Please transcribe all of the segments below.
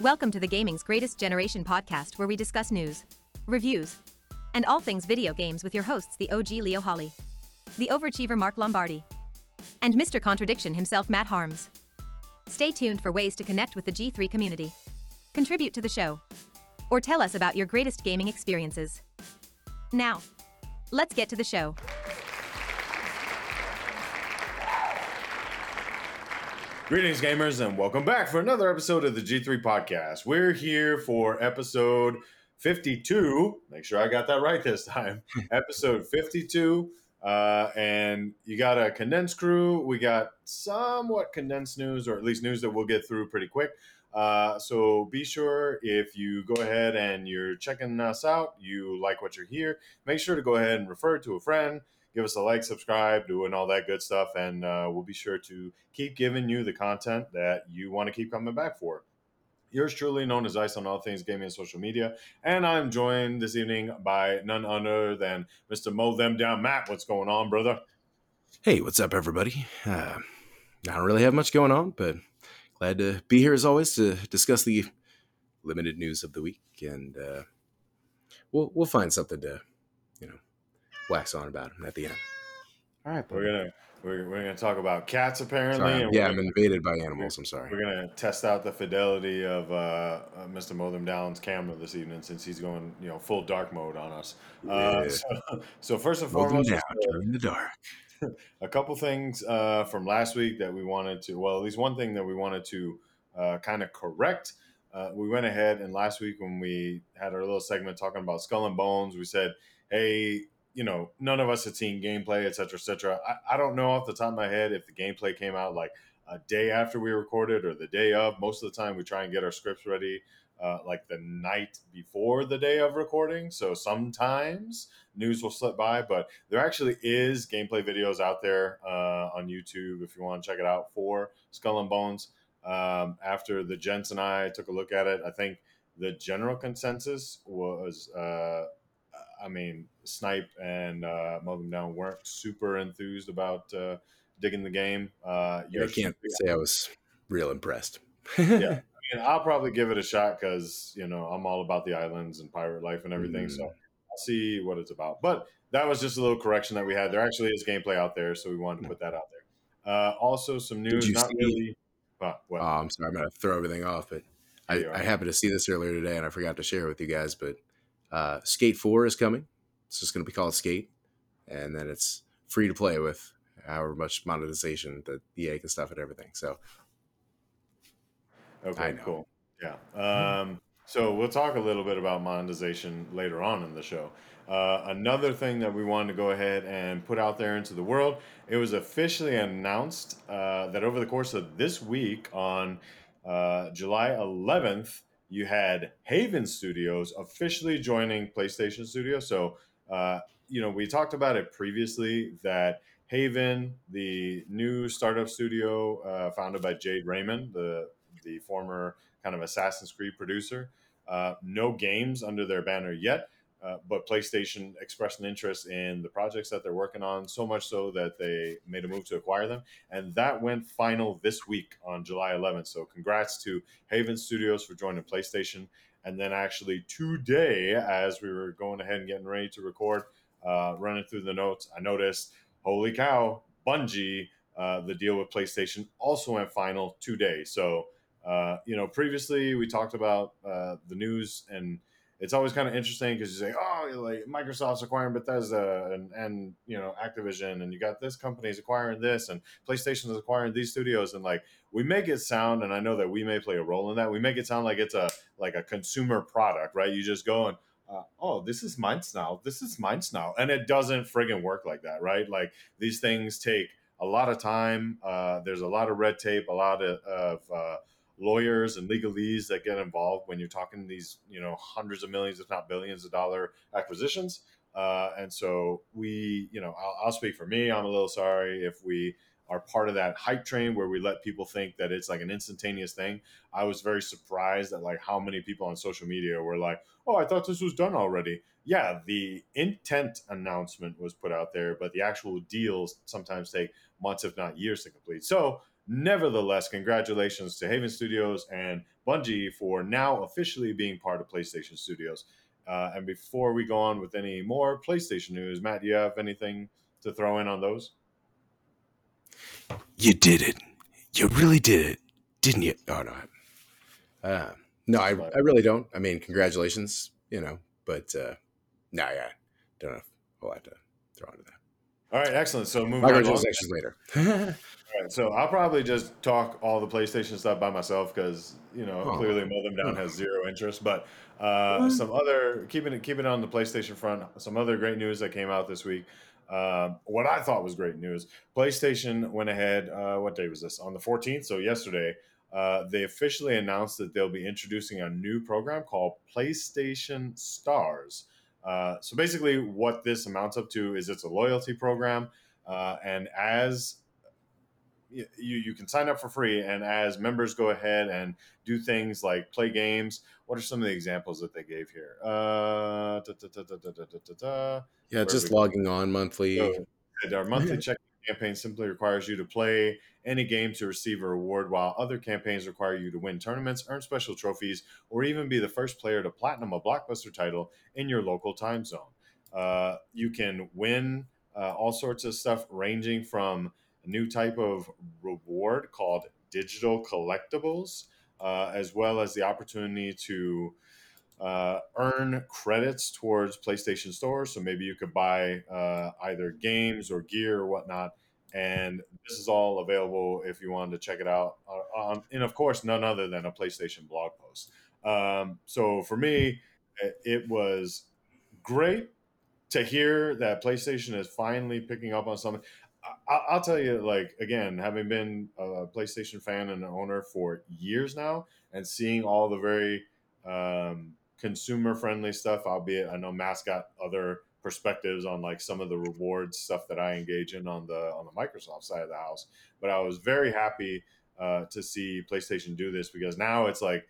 Welcome to the Gaming's Greatest Generation podcast, where we discuss news, reviews, and all things video games with your hosts, the OG Leo Holly, the overachiever Mark Lombardi, and Mr. Contradiction himself, Matt Harms. Stay tuned for ways to connect with the G3 community, contribute to the show, or tell us about your greatest gaming experiences. Now, let's get to the show. Greetings, gamers, and welcome back for another episode of the G3 Podcast. We're here for episode 52. Make sure I got that right this time. episode 52. Uh, and you got a condensed crew. We got somewhat condensed news, or at least news that we'll get through pretty quick. Uh, so be sure if you go ahead and you're checking us out, you like what you're here, make sure to go ahead and refer to a friend give us a like, subscribe, doing all that good stuff, and uh, we'll be sure to keep giving you the content that you want to keep coming back for. Yours truly, known as Ice on all things gaming and social media, and I'm joined this evening by none other than Mr. Mow Them Down, Matt. What's going on, brother? Hey, what's up, everybody? Uh, I don't really have much going on, but glad to be here as always to discuss the limited news of the week, and uh, we'll we'll find something to wax on about him at the end. All right, we're gonna we're, we're gonna talk about cats apparently. Sorry, yeah, I'm invaded by animals. I'm sorry. We're gonna test out the fidelity of uh, uh, Mr. Mow Them Down's camera this evening since he's going you know full dark mode on us. Uh, so, so, first and foremost, down in the dark. a couple things uh, from last week that we wanted to well at least one thing that we wanted to uh, kind of correct. Uh, we went ahead and last week when we had our little segment talking about skull and bones, we said, "Hey, you know, none of us had seen gameplay, et cetera, et cetera. I, I don't know off the top of my head if the gameplay came out like a day after we recorded or the day of. Most of the time, we try and get our scripts ready uh, like the night before the day of recording. So sometimes news will slip by, but there actually is gameplay videos out there uh, on YouTube if you want to check it out for Skull and Bones. Um, after the gents and I took a look at it, I think the general consensus was uh, I mean, Snipe and uh, Mow Them Down weren't super enthused about uh, digging the game. Uh, I can't say I was real impressed. yeah, I mean, I'll probably give it a shot because you know I'm all about the islands and pirate life and everything. Mm. So I'll see what it's about. But that was just a little correction that we had. There actually is gameplay out there, so we wanted to put that out there. Uh, also, some news. Not see, really. Uh, oh, I'm sorry. I'm gonna throw everything off, but I, I happened to see this earlier today, and I forgot to share it with you guys. But uh, Skate 4 is coming. It's just going to be called Skate. And then it's free to play with however much monetization that EA can stuff and everything. So, okay, cool. Yeah. Um, so we'll talk a little bit about monetization later on in the show. Uh, another thing that we wanted to go ahead and put out there into the world, it was officially announced uh, that over the course of this week on uh, July 11th, you had Haven Studios officially joining PlayStation Studios. So, uh, you know, we talked about it previously that Haven, the new startup studio uh, founded by Jade Raymond, the the former kind of Assassin's Creed producer, uh, no games under their banner yet. Uh, but PlayStation expressed an interest in the projects that they're working on, so much so that they made a move to acquire them. And that went final this week on July 11th. So, congrats to Haven Studios for joining PlayStation. And then, actually, today, as we were going ahead and getting ready to record, uh, running through the notes, I noticed, holy cow, Bungie, uh, the deal with PlayStation also went final today. So, uh, you know, previously we talked about uh, the news and it's always kind of interesting because you say, oh, like Microsoft's acquiring Bethesda and, and you know Activision, and you got this company's acquiring this, and PlayStation is acquiring these studios, and like we make it sound, and I know that we may play a role in that. We make it sound like it's a like a consumer product, right? You just go and uh, oh, this is mine now. This is mine now, and it doesn't friggin' work like that, right? Like these things take a lot of time. Uh, there's a lot of red tape, a lot of, of uh, lawyers and legalese that get involved when you're talking these, you know, hundreds of millions, if not billions of dollar acquisitions. Uh, and so we, you know, I'll, I'll, speak for me. I'm a little sorry if we are part of that hype train where we let people think that it's like an instantaneous thing. I was very surprised at like how many people on social media were like, "Oh, I thought this was done already." Yeah, the intent announcement was put out there, but the actual deals sometimes take months, if not years, to complete. So Nevertheless, congratulations to Haven Studios and Bungie for now officially being part of PlayStation Studios. Uh, and before we go on with any more PlayStation news, Matt, do you have anything to throw in on those? You did it. You really did it, didn't you? Oh no, uh, no, I, I really don't. I mean, congratulations, you know, but uh, no, yeah, don't have a lot to throw into that. All right, excellent. So moving on. Congratulations later. right, so I'll probably just talk all the PlayStation stuff by myself because you know oh. clearly Mow Them Down has zero interest. But uh, some other keeping it keeping it on the PlayStation front, some other great news that came out this week. Uh, what I thought was great news. PlayStation went ahead. Uh, what day was this? On the 14th, so yesterday. Uh, they officially announced that they'll be introducing a new program called PlayStation Stars. Uh, so basically, what this amounts up to is it's a loyalty program, uh, and as you you can sign up for free, and as members go ahead and do things like play games. What are some of the examples that they gave here? Uh, yeah, just logging on monthly. So, our monthly check campaign simply requires you to play any game to receive a reward, while other campaigns require you to win tournaments, earn special trophies, or even be the first player to platinum a blockbuster title in your local time zone. Uh, you can win uh, all sorts of stuff, ranging from a new type of reward called digital collectibles, uh, as well as the opportunity to uh, earn credits towards PlayStation Store. So maybe you could buy uh, either games or gear or whatnot. And this is all available if you wanted to check it out. Uh, and of course, none other than a PlayStation blog post. Um, so for me, it was great to hear that PlayStation is finally picking up on something. I, will tell you, like again, having been a PlayStation fan and an owner for years now, and seeing all the very um, consumer friendly stuff, albeit I know Matt's got other perspectives on like some of the rewards stuff that I engage in on the on the Microsoft side of the house. But I was very happy uh, to see PlayStation do this because now it's like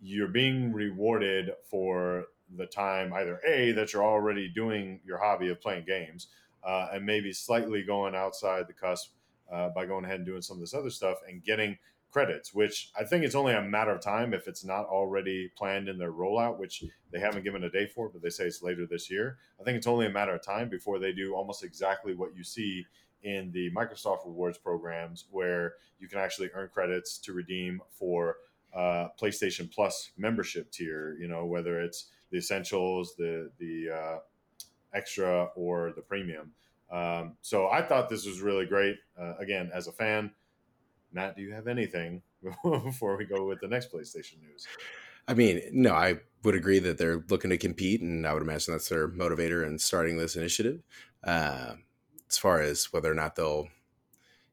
you're being rewarded for the time either a that you're already doing your hobby of playing games uh, and maybe slightly going outside the cusp uh, by going ahead and doing some of this other stuff and getting credits, which I think it's only a matter of time if it's not already planned in their rollout, which they haven't given a day for, but they say it's later this year. I think it's only a matter of time before they do almost exactly what you see in the Microsoft rewards programs, where you can actually earn credits to redeem for uh, PlayStation Plus membership tier. You know, whether it's the essentials, the the uh, extra, or the premium. Um, so I thought this was really great. Uh, again, as a fan, Matt, do you have anything before we go with the next PlayStation news? I mean, no, I would agree that they're looking to compete, and I would imagine that's their motivator in starting this initiative. Uh, as far as whether or not they'll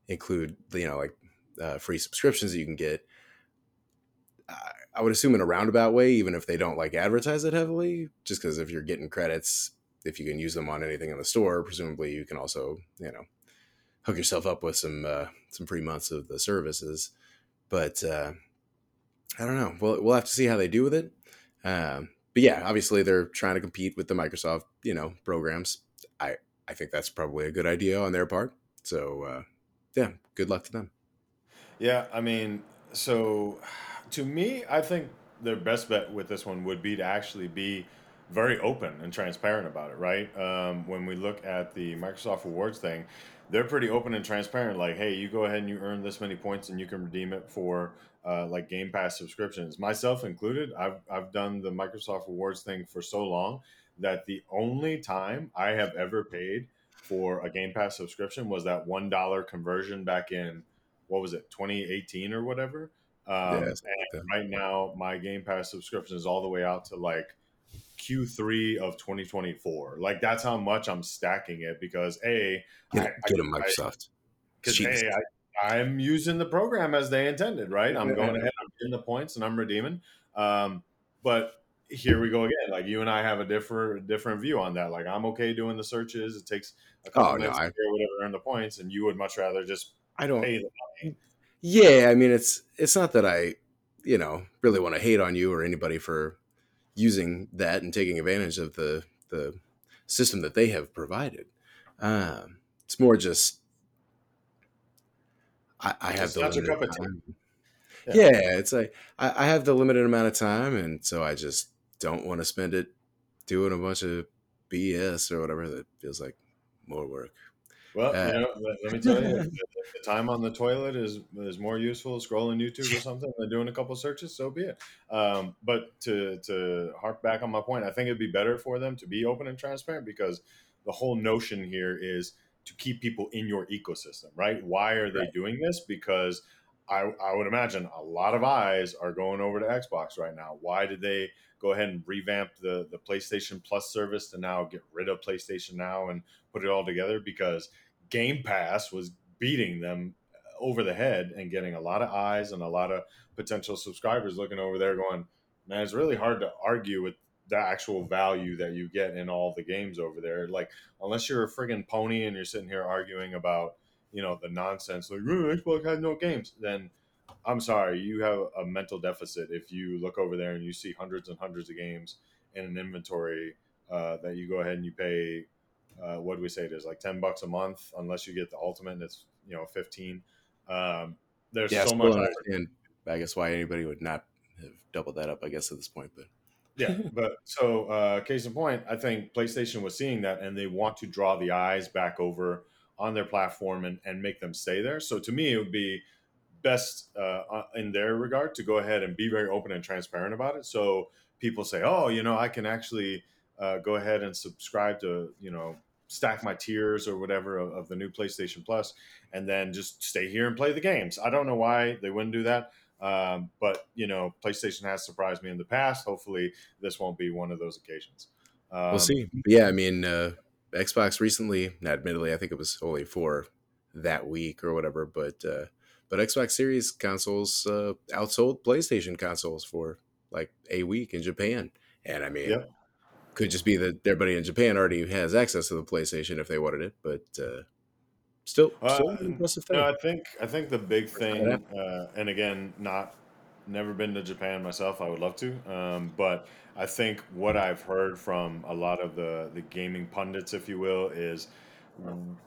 include, you know, like uh, free subscriptions that you can get, I would assume in a roundabout way, even if they don't like advertise it heavily, just because if you're getting credits, if you can use them on anything in the store, presumably you can also, you know, hook yourself up with some uh, some free months of the services. But uh, I don't know. We'll we'll have to see how they do with it. Um, but yeah, obviously they're trying to compete with the Microsoft, you know, programs. I I think that's probably a good idea on their part. So uh, yeah, good luck to them. Yeah, I mean, so to me, I think their best bet with this one would be to actually be very open and transparent about it, right? Um, when we look at the Microsoft Rewards thing, they're pretty open and transparent. Like, hey, you go ahead and you earn this many points, and you can redeem it for uh, like Game Pass subscriptions, myself included. I've I've done the Microsoft Rewards thing for so long that the only time I have ever paid for a Game Pass subscription was that one dollar conversion back in what was it 2018 or whatever. Um, and right now, my Game Pass subscription is all the way out to like Q3 of 2024. Like that's how much I'm stacking it because a get, I, get a Microsoft because a I, I'm using the program as they intended. Right, I'm going ahead, I'm getting the points, and I'm redeeming. Um, but here we go again. Like you and I have a different different view on that. Like I'm okay doing the searches. It takes a couple oh, minutes no, I, to whatever earn the points, and you would much rather just I don't pay the money. Yeah, I mean it's it's not that I you know really want to hate on you or anybody for using that and taking advantage of the the system that they have provided. Um, it's more just I, I have the time. Yeah. yeah, it's like I, I have the limited amount of time, and so I just don't want to spend it doing a bunch of BS or whatever that feels like more work. Well, uh, you know, let, let, me tell you, the, the, time on the toilet is is more useful scrolling YouTube or something than doing a couple searches. So be it. Um, but to to hark back on my point, I think it'd be better for them to be open and transparent because the whole notion here is to keep people in your ecosystem, right? Why are they right. doing this? Because I, I would imagine a lot of eyes are going over to Xbox right now. Why did they go ahead and revamp the the PlayStation Plus service to now get rid of PlayStation Now and put it all together? Because Game Pass was beating them uh, over the head and getting a lot of eyes and a lot of potential subscribers looking over there going, man, it's really hard to argue with the actual value that you get in all the games over there. Like, unless you're a friggin' pony and you're sitting here arguing about, you know, the nonsense, like, oh, Xbox has no games, then I'm sorry, you have a mental deficit if you look over there and you see hundreds and hundreds of games in an inventory uh, that you go ahead and you pay uh, what do we say it is like 10 bucks a month unless you get the ultimate and it's you know 15 um, there's yeah, so much and i guess why anybody would not have doubled that up i guess at this point but yeah but so uh, case in point i think playstation was seeing that and they want to draw the eyes back over on their platform and, and make them stay there so to me it would be best uh, uh in their regard to go ahead and be very open and transparent about it so people say oh you know i can actually uh, go ahead and subscribe to you know stack my tiers or whatever of, of, the new PlayStation Plus, and then just stay here and play the games. I don't know why they wouldn't do that, um, but you know, PlayStation has surprised me in the past. Hopefully, this won't be one of those occasions. Um, we'll see. Yeah, I mean, uh, Xbox recently, admittedly, I think it was only for that week or whatever, but uh, but Xbox Series consoles uh, outsold PlayStation consoles for like a week in Japan, and I mean. Yep could just be that everybody in Japan already has access to the PlayStation if they wanted it, but uh, still, still uh, impressive thing. No, I think I think the big thing, uh, and again, not never been to Japan myself. I would love to, um, but I think what I've heard from a lot of the the gaming pundits, if you will, is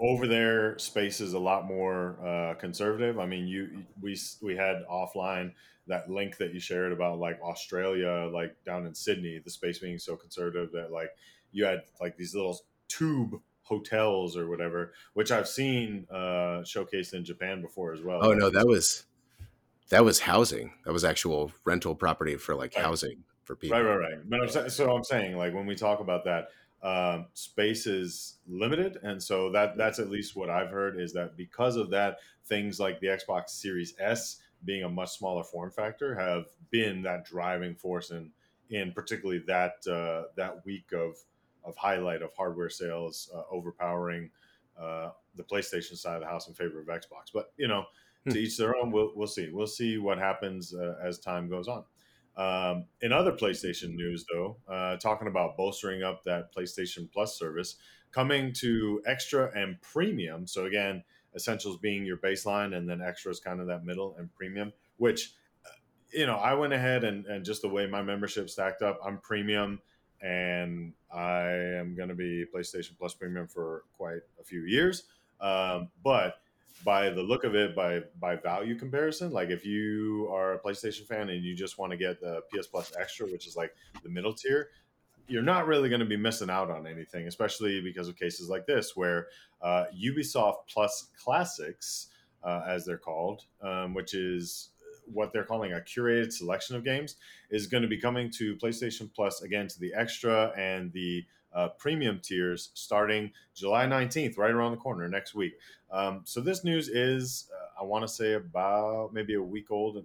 over there space is a lot more uh, conservative. I mean, you we we had offline that link that you shared about like Australia, like down in Sydney, the space being so conservative that like you had like these little tube hotels or whatever, which I've seen uh, showcased in Japan before as well. Oh no, that was that was housing. That was actual rental property for like right. housing for people. Right, right, right. But I'm so I'm saying like when we talk about that, um, space is limited, and so that that's at least what I've heard is that because of that, things like the Xbox Series S being a much smaller form factor have been that driving force in in particularly that uh, that week of of highlight of hardware sales uh, overpowering uh, the PlayStation side of the house in favor of Xbox. But you know. To each their own. We'll we'll see. We'll see what happens uh, as time goes on. Um, in other PlayStation news, though, uh, talking about bolstering up that PlayStation Plus service, coming to extra and premium. So again, essentials being your baseline and then Extra is kind of that middle and premium which uh, you know i went ahead and, and just the way my membership stacked up i'm premium and i am going to be playstation plus premium for quite a few years um, but by the look of it by by value comparison like if you are a playstation fan and you just want to get the ps plus extra which is like the middle tier you're not really going to be missing out on anything, especially because of cases like this, where uh, Ubisoft Plus Classics, uh, as they're called, um, which is what they're calling a curated selection of games, is going to be coming to PlayStation Plus again to the extra and the uh, premium tiers starting July 19th, right around the corner next week. Um, so this news is, uh, I want to say, about maybe a week old,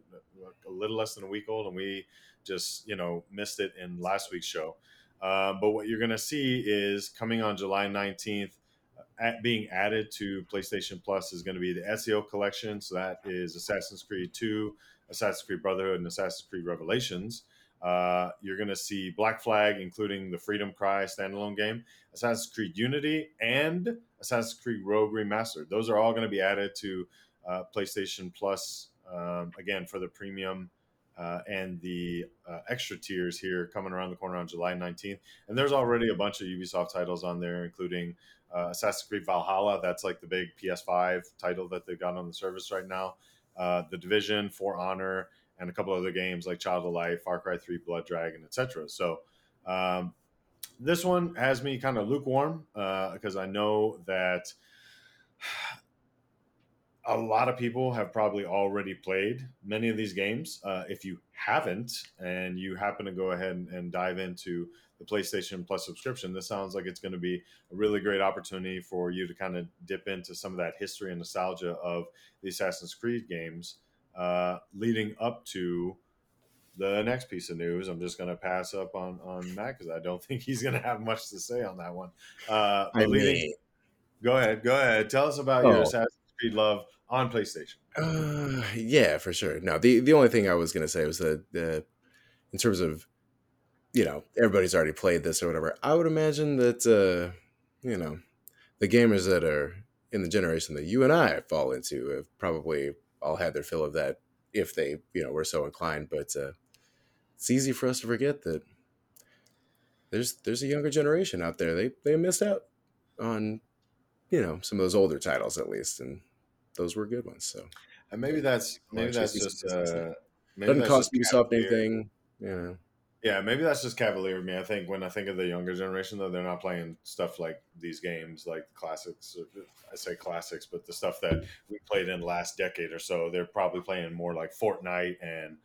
a little less than a week old, and we just you know missed it in last week's show. Uh, but what you're going to see is coming on July 19th, uh, at being added to PlayStation Plus is going to be the Ezio collection. So that is Assassin's Creed 2, Assassin's Creed Brotherhood, and Assassin's Creed Revelations. Uh, you're going to see Black Flag, including the Freedom Cry standalone game, Assassin's Creed Unity, and Assassin's Creed Rogue Remastered. Those are all going to be added to uh, PlayStation Plus um, again for the premium uh, and the uh, extra tiers here coming around the corner on July 19th. And there's already a bunch of Ubisoft titles on there, including uh, Assassin's Creed Valhalla. That's like the big PS5 title that they've got on the service right now. uh, The Division, For Honor, and a couple other games like Child of Light, Far Cry 3, Blood Dragon, etc. So um, this one has me kind of lukewarm because uh, I know that a lot of people have probably already played many of these games. Uh, if you haven't and you happen to go ahead and, and, dive into the PlayStation Plus subscription, this sounds like it's going to be a really great opportunity for you to kind of dip into some of that history and nostalgia of the Assassin's Creed games uh, leading up to the next piece of news. I'm just going to pass up on, on Matt because I don't think he's going to have much to say on that one. Uh, I leading, mean, go ahead. Go ahead. Tell us about oh. your Assassin's Creed love on PlayStation. Uh, yeah, for sure. No, the the only thing I was going to say was that the in terms of you know everybody's already played this or whatever. I would imagine that uh, you know the gamers that are in the generation that you and I fall into have probably all had their fill of that if they you know were so inclined. But uh, it's easy for us to forget that there's there's a younger generation out there. They they missed out on you know some of those older titles at least, and those were good ones. So, and maybe that's maybe that's just uh, maybe doesn't cost Ubisoft anything. You know. Yeah, maybe that's just cavalier of me. I think when I think of the younger generation, though, they're not playing stuff like these games, like classics. I say classics, but the stuff that we played in the last decade or so, they're probably playing more like Fortnite and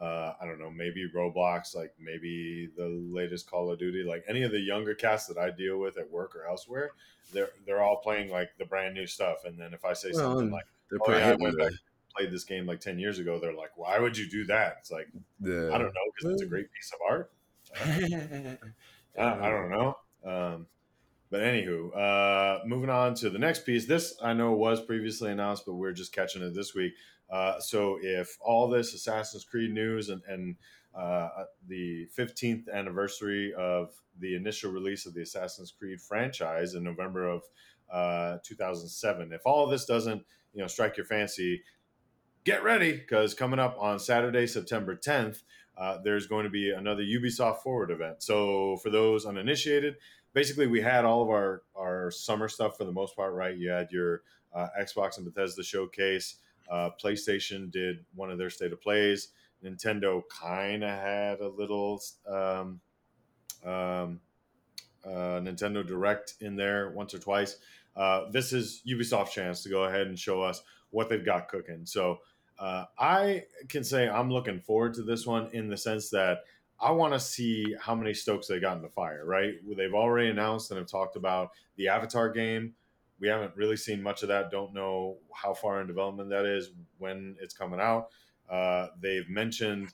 uh, I don't know, maybe Roblox, like maybe the latest Call of Duty, like any of the younger cats that I deal with at work or elsewhere, they're they're all playing like the brand new stuff. And then if I say well, something like, "Oh yeah, I went back played this game like ten years ago," they're like, "Why would you do that?" It's like the, I don't know because it's a great piece of art. I, I, don't know. Um, but anywho, uh, moving on to the next piece. This I know was previously announced, but we're just catching it this week. Uh, so if all this Assassin's Creed news and, and uh, the 15th anniversary of the initial release of the Assassin's Creed franchise in November of uh, 2007, if all of this doesn't you know strike your fancy, get ready because coming up on Saturday, September 10th, uh, there's going to be another Ubisoft Forward event. So for those uninitiated, basically we had all of our our summer stuff for the most part, right? You had your uh, Xbox and Bethesda showcase. Uh, PlayStation did one of their state of plays. Nintendo kind of had a little um, um, uh, Nintendo Direct in there once or twice. Uh, this is Ubisoft's chance to go ahead and show us what they've got cooking. So uh, I can say I'm looking forward to this one in the sense that I want to see how many stokes they got in the fire. Right? They've already announced and have talked about the Avatar game we haven't really seen much of that. Don't know how far in development that is, when it's coming out. Uh, they've mentioned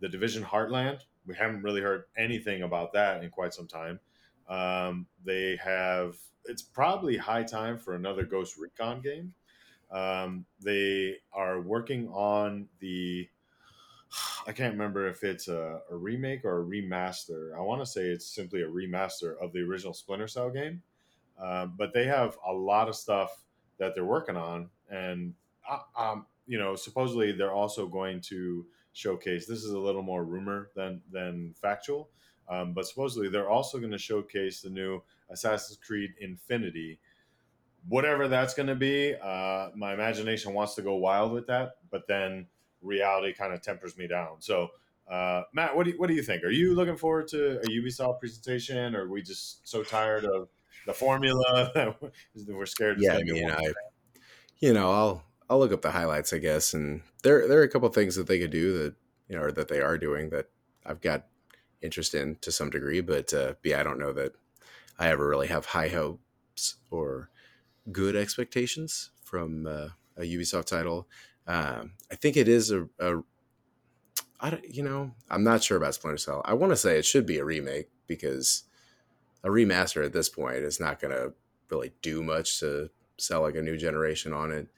the Division Heartland. We haven't really heard anything about that in quite some time. Um, they have. It's probably high time for another Ghost Recon game. Um, they are working on the. I can't remember if it's a, a remake or a remaster. I want to say it's simply a remaster of the original Splinter Cell game. Um, but they have a lot of stuff that they're working on, and uh, um, you know, supposedly they're also going to showcase. This is a little more rumor than than factual, um, but supposedly they're also going to showcase the new Assassin's Creed Infinity. Whatever that's going to be, uh, my imagination wants to go wild with that, but then reality kind of tempers me down. So, uh, Matt, what do you, what do you think? Are you looking forward to a Ubisoft presentation, or are we just so tired of the formula that we're scared. Yeah, I mean, I, you know, I'll I'll look up the highlights, I guess, and there there are a couple things that they could do that you know, or that they are doing that I've got interest in to some degree, but uh, yeah, I don't know that I ever really have high hopes or good expectations from uh, a Ubisoft title. Um, I think it is a, a I don't, you know, I'm not sure about Splinter Cell. I want to say it should be a remake because a remaster at this point is not going to really do much to sell like a new generation on it.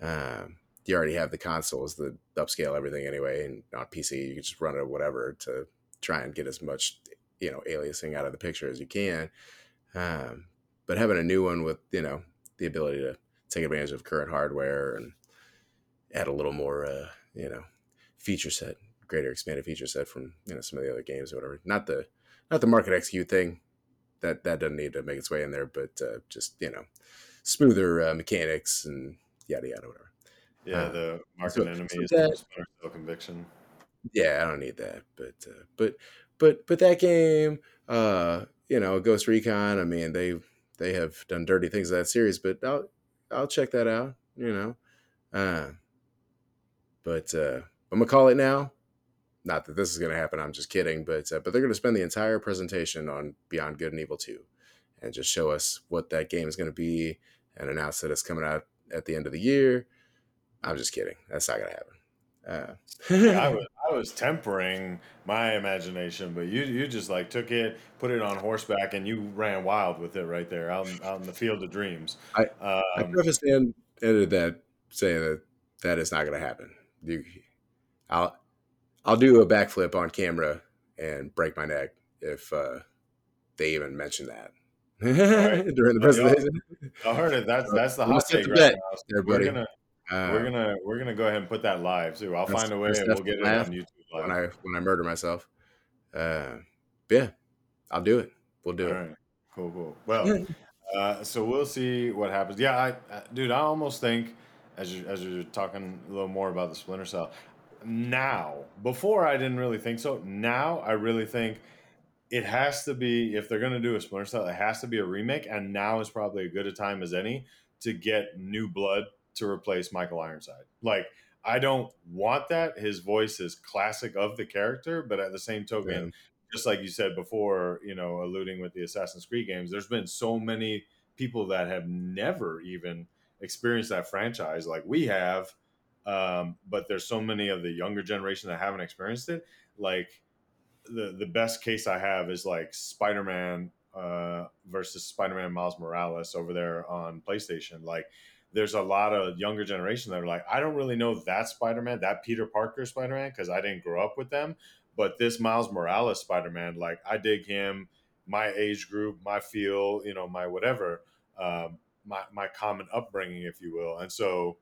Um, you already have the consoles that upscale everything anyway, and on PC you can just run it whatever to try and get as much you know aliasing out of the picture as you can. Um, but having a new one with you know the ability to take advantage of current hardware and add a little more uh, you know feature set, greater expanded feature set from you know some of the other games or whatever. Not the not the market execute thing that that doesn't need to make its way in there, but uh, just you know, smoother uh, mechanics and yada yada whatever. Yeah, uh, the market so, enemy so is that, conviction. Yeah, I don't need that, but uh, but but but that game, uh, you know, Ghost Recon. I mean, they they have done dirty things in that series, but I'll I'll check that out. You know, uh, but uh, I'm gonna call it now. Not that this is gonna happen. I'm just kidding. But uh, but they're gonna spend the entire presentation on Beyond Good and Evil Two, and just show us what that game is gonna be, and announce that it's coming out at the end of the year. I'm just kidding. That's not gonna happen. Uh, I was I was tempering my imagination, but you you just like took it, put it on horseback, and you ran wild with it right there out in, out in the field of dreams. I um, I prefaced and edited that saying that that is not going to happen. You, I'll I'll do a backflip on camera and break my neck if uh, they even mention that right. during the presentation. I heard it. That's that's the hot take right now. So we're gonna uh, we're gonna we're gonna go ahead and put that live too. I'll find a way and we'll get it on YouTube live. when I when I murder myself. Uh, yeah, I'll do it. We'll do All it. Right. Cool, cool. Well, uh, so we'll see what happens. Yeah, I, I, dude, I almost think as you as you're talking a little more about the Splinter Cell now. Before I didn't really think so. Now I really think it has to be if they're going to do a Splinter Cell, it has to be a remake, and now is probably as good a time as any to get new blood to replace Michael Ironside. Like, I don't want that. His voice is classic of the character, but at the same token, yeah. just like you said before, you know, alluding with the Assassin's Creed games, there's been so many people that have never even experienced that franchise like we have. Um, but there's so many of the younger generation that haven't experienced it. Like the the best case I have is like Spider Man uh, versus Spider Man Miles Morales over there on PlayStation. Like there's a lot of younger generation that are like, I don't really know that Spider Man, that Peter Parker Spider Man, because I didn't grow up with them. But this Miles Morales Spider Man, like I dig him, my age group, my feel, you know, my whatever, um, my my common upbringing, if you will. And so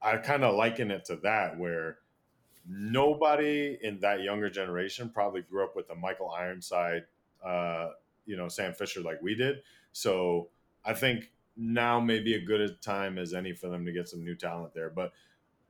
I kind of liken it to that, where nobody in that younger generation probably grew up with a Michael Ironside, uh, you know, Sam Fisher like we did. So I think now may be a good a time as any for them to get some new talent there. But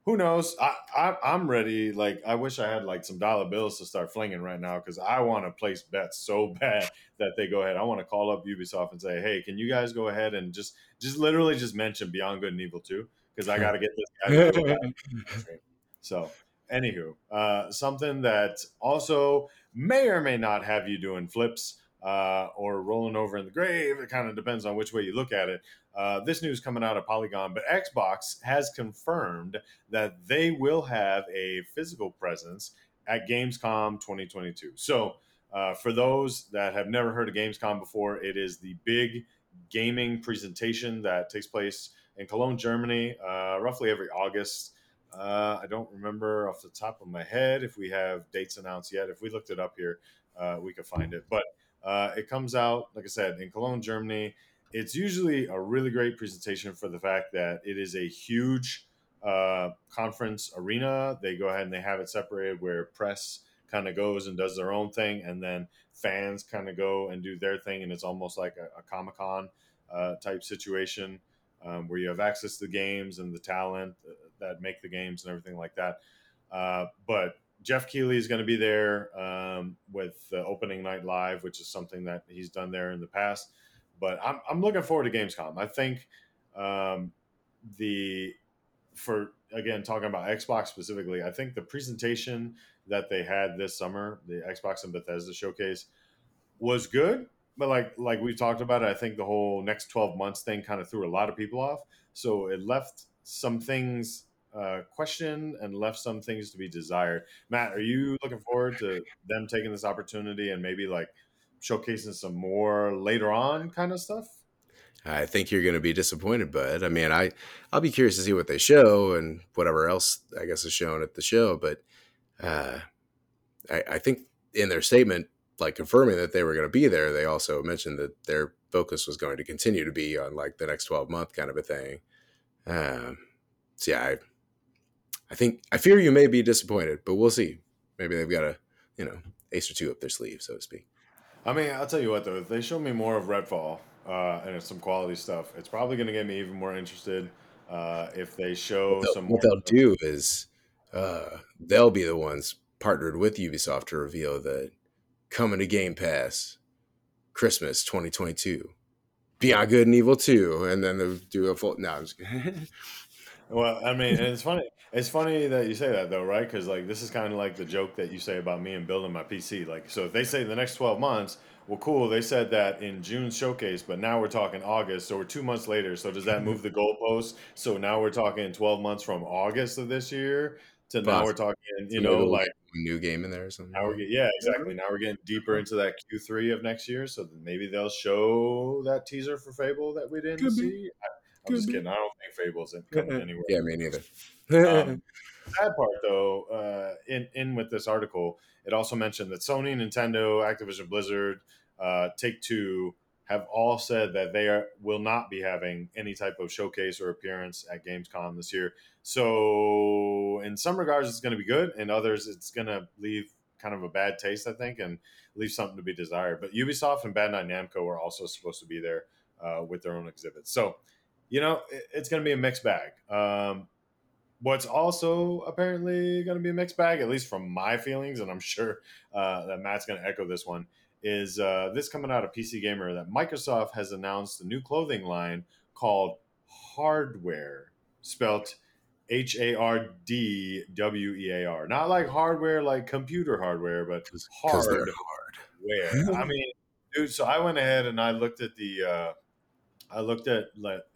who knows? I, I am ready. Like I wish I had like some dollar bills to start flinging right now because I want to place bets so bad that they go ahead. I want to call up Ubisoft and say, hey, can you guys go ahead and just just literally just mention Beyond Good and Evil 2 because I got to get this guy. so anywho, uh, something that also may or may not have you doing flips uh, or rolling over in the grave. It kind of depends on which way you look at it. Uh, this news coming out of Polygon, but Xbox has confirmed that they will have a physical presence at Gamescom 2022. So, uh, for those that have never heard of Gamescom before, it is the big gaming presentation that takes place in Cologne, Germany, uh, roughly every August. Uh, I don't remember off the top of my head if we have dates announced yet. If we looked it up here, uh, we could find it. But uh, it comes out, like I said, in Cologne, Germany. It's usually a really great presentation for the fact that it is a huge uh, conference arena. They go ahead and they have it separated where press kind of goes and does their own thing, and then fans kind of go and do their thing, and it's almost like a, a Comic Con uh, type situation um, where you have access to the games and the talent uh, that make the games and everything like that. Uh, but Geoff Keighley is going to be there um, with the opening night live, which is something that he's done there in the past. But I'm, I'm looking forward to Gamescom. I think um, the for again talking about Xbox specifically, I think the presentation that they had this summer, the Xbox and Bethesda showcase, was good. But like like we talked about it, I think the whole next 12 months thing kind of threw a lot of people off. So it left some things uh, question and left some things to be desired. Matt, are you looking forward to them taking this opportunity and maybe like showcasing some more later on kind of stuff? I think you're going to be disappointed, bud. I mean, I I'll be curious to see what they show and whatever else I guess is shown at the show. But uh, I, I think in their statement, like confirming that they were going to be there, they also mentioned that their focus was going to continue to be on like the next 12 month kind of a thing. Um, so yeah, I I think I fear you may be disappointed, but we'll see. Maybe they've got a you know ace or two up their sleeve, so to speak. I mean, I'll tell you what though, if they show me more of Redfall uh, and some quality stuff, it's probably going to get me even more interested. Uh, if they show what some, what they'll do is uh, they'll be the ones partnered with Ubisoft to reveal that coming to Game Pass Christmas 2022, Beyond Good and Evil 2, and then they'll do a full. No, I'm just well, I mean, it's funny. It's funny that you say that though, right? Because like this is kind of like the joke that you say about me and building my PC. Like, so if they say the next 12 months, well, cool. They said that in June showcase, but now we're talking August, so we're two months later. So does that move the goalpost? So now we're talking 12 months from August of this year to now we're talking, you know, like new game in there or something. Now we're getting, yeah, exactly. Now we're getting deeper into that Q3 of next year, so maybe they'll show that teaser for Fable that we didn't Could see. I, am just kidding. I don't think Fable's in coming anywhere. Yeah, me neither. Um, sad part though, uh, in in with this article, it also mentioned that Sony, Nintendo, Activision Blizzard, uh, Take Two have all said that they are, will not be having any type of showcase or appearance at Gamescom this year. So, in some regards, it's going to be good. In others, it's going to leave kind of a bad taste, I think, and leave something to be desired. But Ubisoft and Bandai Namco are also supposed to be there uh, with their own exhibits. So, you know, it, it's going to be a mixed bag. Um, what's also apparently going to be a mixed bag, at least from my feelings, and I'm sure uh, that Matt's going to echo this one is uh, this coming out of PC Gamer that Microsoft has announced a new clothing line called Hardwear, spelt H A R D W E A R. Not like hardware, like computer hardware, but hard hard. I mean, dude. So I went ahead and I looked at the, uh, I looked at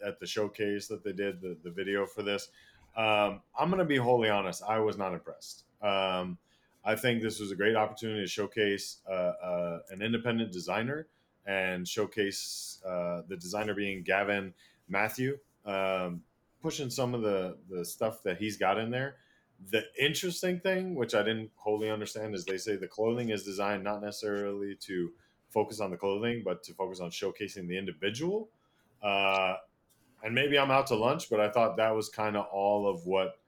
at the showcase that they did the the video for this. Um, I'm gonna be wholly honest. I was not impressed. Um, I think this was a great opportunity to showcase uh, uh, an independent designer and showcase uh, the designer being Gavin Mathieu, um, pushing some of the the stuff that he's got in there. The interesting thing, which I didn't wholly understand, is they say the clothing is designed not necessarily to focus on the clothing, but to focus on showcasing the individual. Uh, and maybe I'm out to lunch, but I thought that was kind of all of what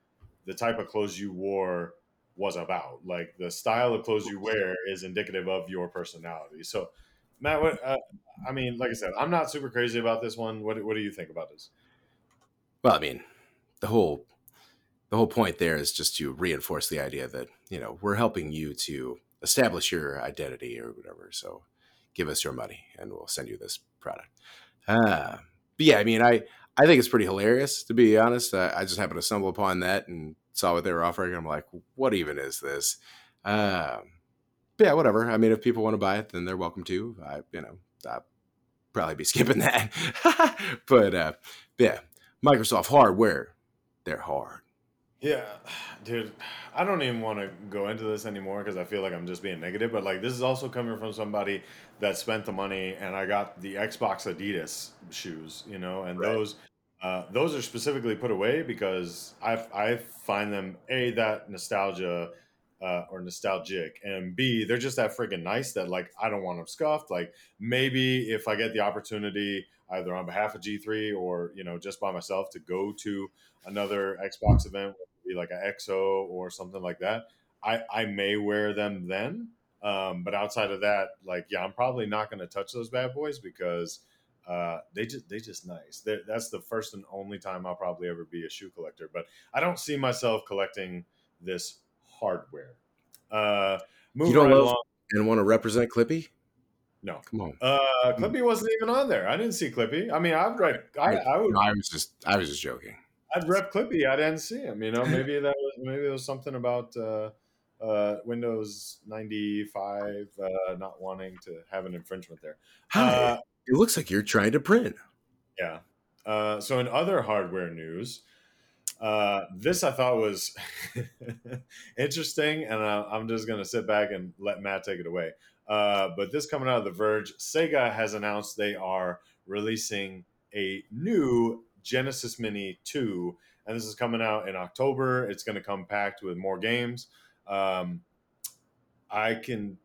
the type of clothes you wore was about. Like the style of clothes you wear is indicative of your personality. So, Matt, what uh, I mean, like I said, I'm not super crazy about this one. What what do you think about this? Well, I mean, the whole the whole point there is just to reinforce the idea that you know we're helping you to establish your identity or whatever. So, give us your money and we'll send you this product. Uh, but yeah, I mean, I I think it's pretty hilarious to be honest. I, I just happened to stumble upon that and saw what they were offering. I'm like, what even is this? Um, yeah, whatever. I mean, if people want to buy it, then they're welcome to. I, you know, I'll probably be skipping that. but uh, yeah, Microsoft hardware, they're hard. Yeah, dude, I don't even want to go into this anymore because I feel like I'm just being negative. But like, this is also coming from somebody that spent the money, and I got the Xbox Adidas shoes, you know, and right. those uh, those are specifically put away because I I find them a that nostalgia uh, or nostalgic, and b they're just that freaking nice that like I don't want them scuffed. Like maybe if I get the opportunity, either on behalf of G3 or you know just by myself to go to another Xbox event, be like an EXO or something like that, I I may wear them then. Um, but outside of that, like yeah, I'm probably not going to touch those bad boys because uh, they just they just nice. They're, that's the first and only time I'll probably ever be a shoe collector. But I don't see myself collecting this hardware. Uh, you don't right love along. and want to represent Clippy? No, come on. Uh, Clippy wasn't even on there. I didn't see Clippy. I mean, I'd rep. I, I, would. No, I was just I was just joking. I'd rep Clippy. I didn't see him. You know, maybe that was maybe it was something about. Uh, uh, Windows 95 uh, not wanting to have an infringement there. Uh, it looks like you're trying to print. Yeah. Uh, so in other hardware news, uh, this I thought was interesting, and uh, I'm just gonna sit back and let Matt take it away. Uh, but this coming out of The Verge, Sega has announced they are releasing a new Genesis Mini 2, and this is coming out in October. It's going to come packed with more games. Um, I can,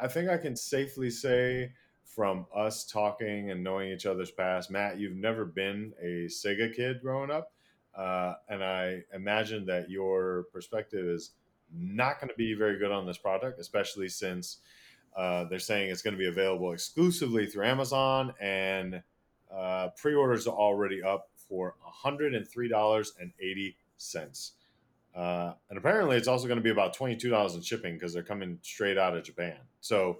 I think I can safely say from us talking and knowing each other's past, Matt, you've never been a Sega kid growing up. Uh, and I imagine that your perspective is not going to be very good on this product, especially since uh, they're saying it's going to be available exclusively through Amazon and uh, pre orders are already up for $103.80. Uh, and apparently, it's also going to be about $22 in shipping because they're coming straight out of Japan. So,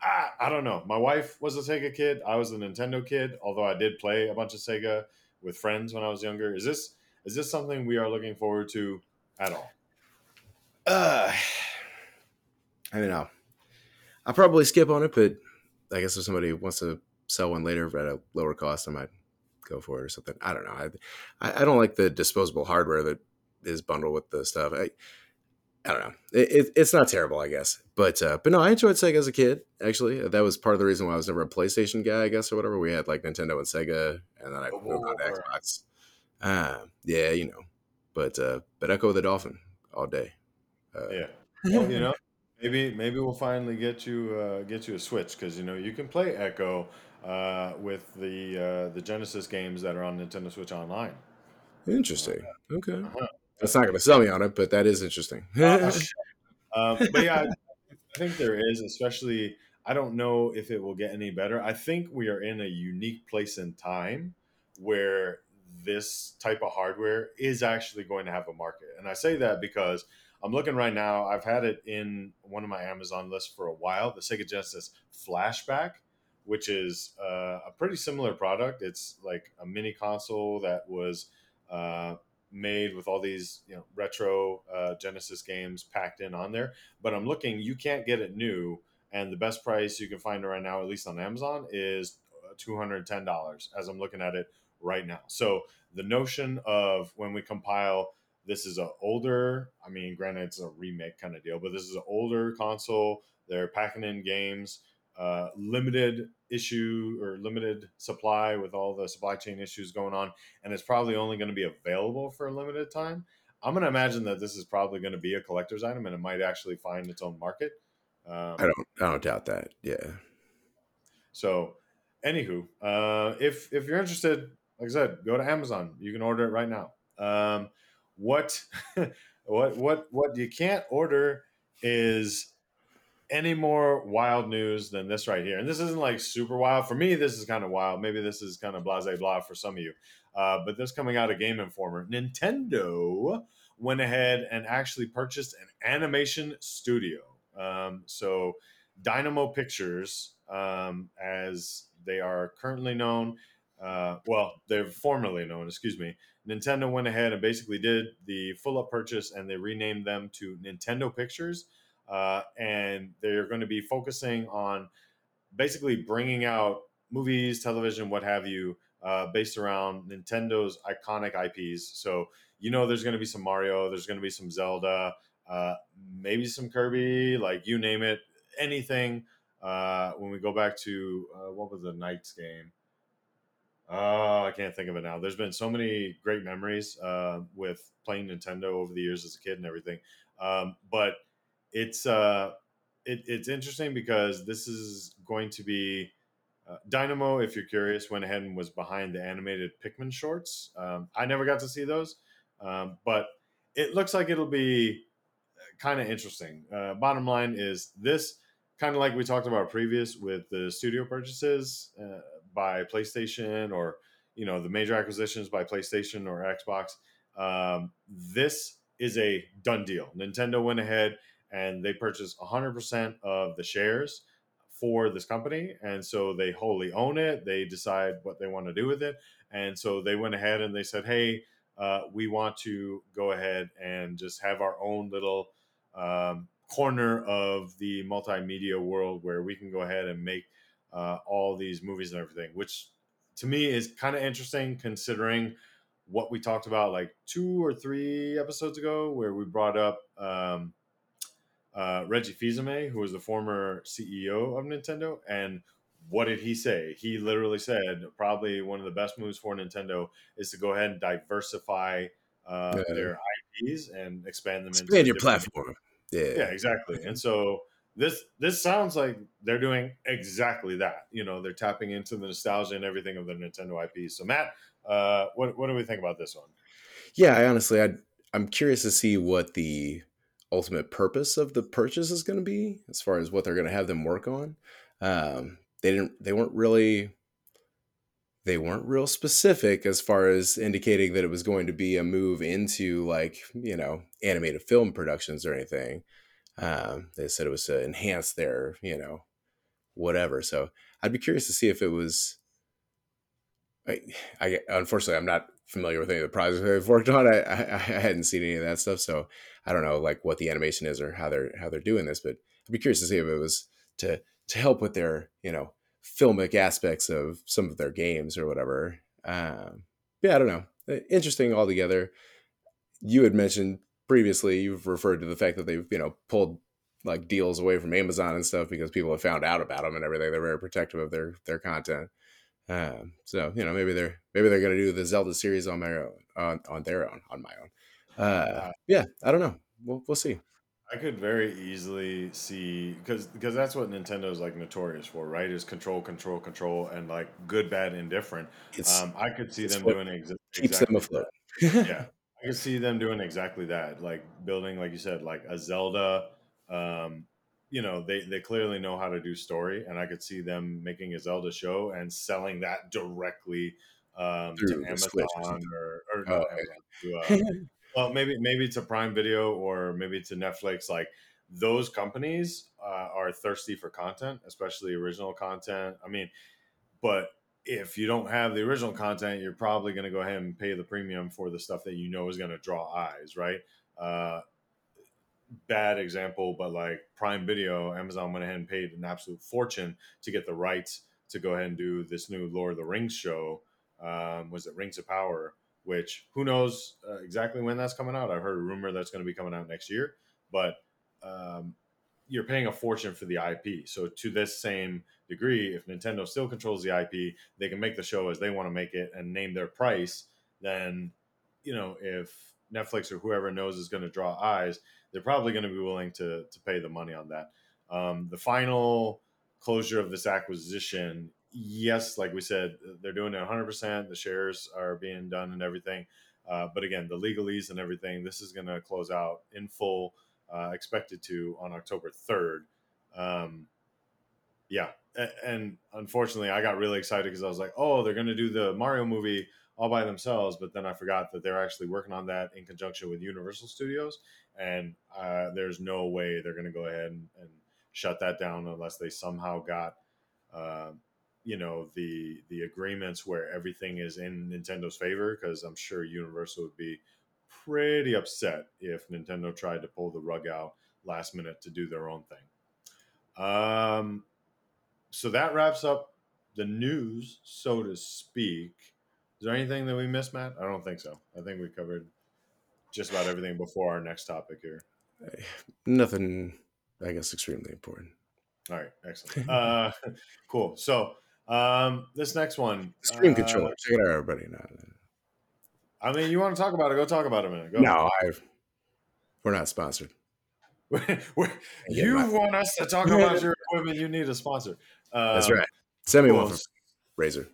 I, I don't know. My wife was a Sega kid. I was a Nintendo kid, although I did play a bunch of Sega with friends when I was younger. Is this is this something we are looking forward to at all? Uh, I don't know. I'll probably skip on it, but I guess if somebody wants to sell one later at a lower cost, I might go for it or something. I don't know. I I don't like the disposable hardware that is bundled with the stuff. I I don't know. It, it, it's not terrible, I guess. But uh, but no, I enjoyed Sega as a kid. Actually, that was part of the reason why I was never a PlayStation guy, I guess, or whatever. We had like Nintendo and Sega, and then I moved on to Xbox. Uh, yeah, you know. But uh, but Ecco the Dolphin all day. Uh, yeah. Well, you know, maybe maybe we'll finally get you uh, get you a Switch because you know you can play Ecco uh, with the uh, the Genesis games that are on Nintendo Switch Online. Interesting. Okay. Uh-huh. That's not going to sell me on it, but that is interesting. uh, um, but yeah, I think there is, especially. I don't know if it will get any better. I think we are in a unique place in time where this type of hardware is actually going to have a market. And I say that because I'm looking right now. I've had it in one of my Amazon lists for a while. The Sega Genesis Flashback, which is uh, a pretty similar product. It's like a mini console that was uh, made with all these you know retro uh, Genesis games packed in on there. But I'm looking, you can't get it new, and the best price you can find right now, at least on Amazon, is uh, two hundred ten dollars. As I'm looking at it right now, so the notion of when we compile this is an older i mean granted it's a remake kind of deal but this is an older console they're packing in games uh, limited issue or limited supply with all the supply chain issues going on, and it's probably only going to be available for a limited time. I'm going to imagine that this is probably going to be a collector's item, and it might actually find its own market. Um, I don't, I don't doubt that. Yeah. So, anywho, uh, if if you're interested, like I said, go to Amazon. You can order it right now. Um, what, what, what, what you can't order is any more wild news than this right here. And this isn't like super wild. For me, this is kind of wild. Maybe this is kind of blase blah for some of you. Uh, but this coming out of Game Informer, Nintendo went ahead and actually purchased an animation studio. Um, so Dynamo Pictures, um, as they are currently known, uh, well, they're formerly known, excuse me. Nintendo went ahead and basically did the full up purchase and they renamed them to Nintendo Pictures uh, and they're going to be focusing on basically bringing out movies, television, what have you, uh, based around Nintendo's iconic IPs. So you know, there's going to be some Mario, there's going to be some Zelda, uh, maybe some Kirby, like you name it, anything. Uh, when we go back to uh, what was the Knights game? Oh, I can't think of it now. There's been so many great memories uh, with playing Nintendo over the years as a kid and everything. Um, but it's uh, it, it's interesting because this is going to be uh, Dynamo. If you're curious, went ahead and was behind the animated Pikmin shorts. Um, I never got to see those, um, but it looks like it'll be uh, kind of interesting. Uh, bottom line is this kind of like we talked about previous with the studio purchases uh, by PlayStation or you know the major acquisitions by PlayStation or Xbox. Um, this is a done deal. Nintendo went ahead and they purchase 100% of the shares for this company. And so they wholly own it. They decide what they want to do with it. And so they went ahead and they said hey uh, we want to go ahead and just have our own little um, corner of the multimedia world where we can go ahead and make uh, all these movies and everything which to me is kind of interesting considering what we talked about like two or three episodes ago where we brought up um, uh, Reggie Fils-Aimé, who was the former CEO of Nintendo, and what did he say? He literally said probably one of the best moves for Nintendo is to go ahead and diversify uh, yeah. their IPs and expand them. Expand your platform. Yeah, yeah, exactly. And so this this sounds like they're doing exactly that. You know, they're tapping into the nostalgia and everything of the Nintendo IPs. So Matt, uh, what what do we think about this one? Yeah, I honestly, I I'm curious to see what the ultimate purpose of the purchase is going to be as far as what they're going to have them work on. Um, they didn't, they weren't really they weren't real specific as far as indicating that it was going to be a move into like you know animated film productions or anything. Um, they said it was to enhance their you know whatever. So I'd be curious to see if it was. I, I unfortunately I'm not familiar with any of the projects they've worked on. I, I, I hadn't seen any of that stuff, so I don't know like what the animation is or how they're how they're doing this. But I'd be curious to see if it was to to help with their you know filmic aspects of some of their games or whatever. Um, yeah, I don't know. Interesting altogether. You had mentioned previously, you've referred to the fact that they've, you know, pulled like deals away from Amazon and stuff because people have found out about them and everything. They're very protective of their their content. Um, so you know, maybe they're maybe they're going to do the Zelda series on my own, on on their own, on my own. Uh, yeah, I don't know. We'll we'll see. I could very easily see because because that's what Nintendo is like notorious for, right? Is control, control, control, and like good, bad, indifferent. It's Um, I could see them doing exa- keeps them exactly afloat. that. Yeah, I could see them doing exactly that, like building, like you said, like a Zelda. Um, you know, they they clearly know how to do story, and I could see them making a Zelda show and selling that directly um, to Amazon or or Oh, not Amazon to uh, well, maybe maybe to Prime Video or maybe to Netflix. Like those companies uh, are thirsty for content, especially original content. I mean, but if you don't have the original content, you're probably going to go ahead and pay the premium for the stuff that you know is going to draw eyes, right? Uh, bad example, but like Prime Video, Amazon went ahead and paid an absolute fortune to get the rights to go ahead and do this new Lord of the Rings show. Um, was it Rings of Power? Which who knows uh, exactly when that's coming out? I've heard a rumor that's going to be coming out next year, but um, you're paying a fortune for the IP. So to this same degree, if Nintendo still controls the IP, they can make the show as they want to make it and name their price. Then, you know, if Netflix or whoever knows is going to draw eyes, they're probably going to be willing to to pay the money on that. Um, the final closure of this acquisition, yes, like we said, they're doing it 100. percent The shares are being done and everything. Uh, but again, the legalese and everything, this is going to close out in full, uh, expected to on October 3rd. Um, yeah, and unfortunately, I got really excited because I was like, "Oh, they're going to do the Mario movie all by themselves," but then I forgot that they're actually working on that in conjunction with Universal Studios, and uh, there's no way they're going to go ahead and, and shut that down unless they somehow got, uh, you know, the the agreements where everything is in Nintendo's favor. Because I'm sure Universal would be pretty upset if Nintendo tried to pull the rug out last minute to do their own thing. Um, so that wraps up the news, so to speak. Is there anything that we missed, Matt? I don't think so. I think we covered just about everything before our next topic here. Nothing, I guess, extremely important. All right, excellent. Uh, cool. So um, this next one, Stream uh, controller. Check it out, everybody. I mean, you want to talk about it? Go talk about it a minute. Go. no I, we're not sponsored. you want us to talk about your equipment? You need a sponsor. Um, That's right. Send me cool. one from Razer.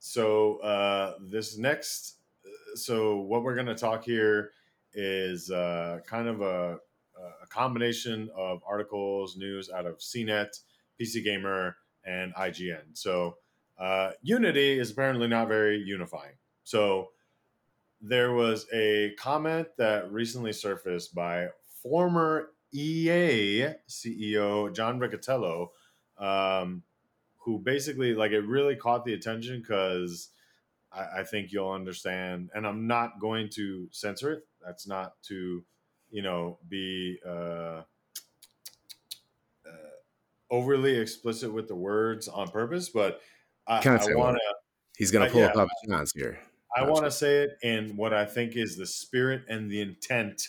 So uh, this next, so what we're going to talk here is uh, kind of a, a combination of articles, news out of CNET, PC Gamer, and IGN. So uh, Unity is apparently not very unifying. So there was a comment that recently surfaced by former EA CEO John Riccitiello, um, who basically like it really caught the attention because I, I think you'll understand. And I'm not going to censor it. That's not to, you know, be uh, uh, overly explicit with the words on purpose, but I, Can't I want to. He's going Uh, to pull yeah. up John's here. I want to say it in what I think is the spirit and the intent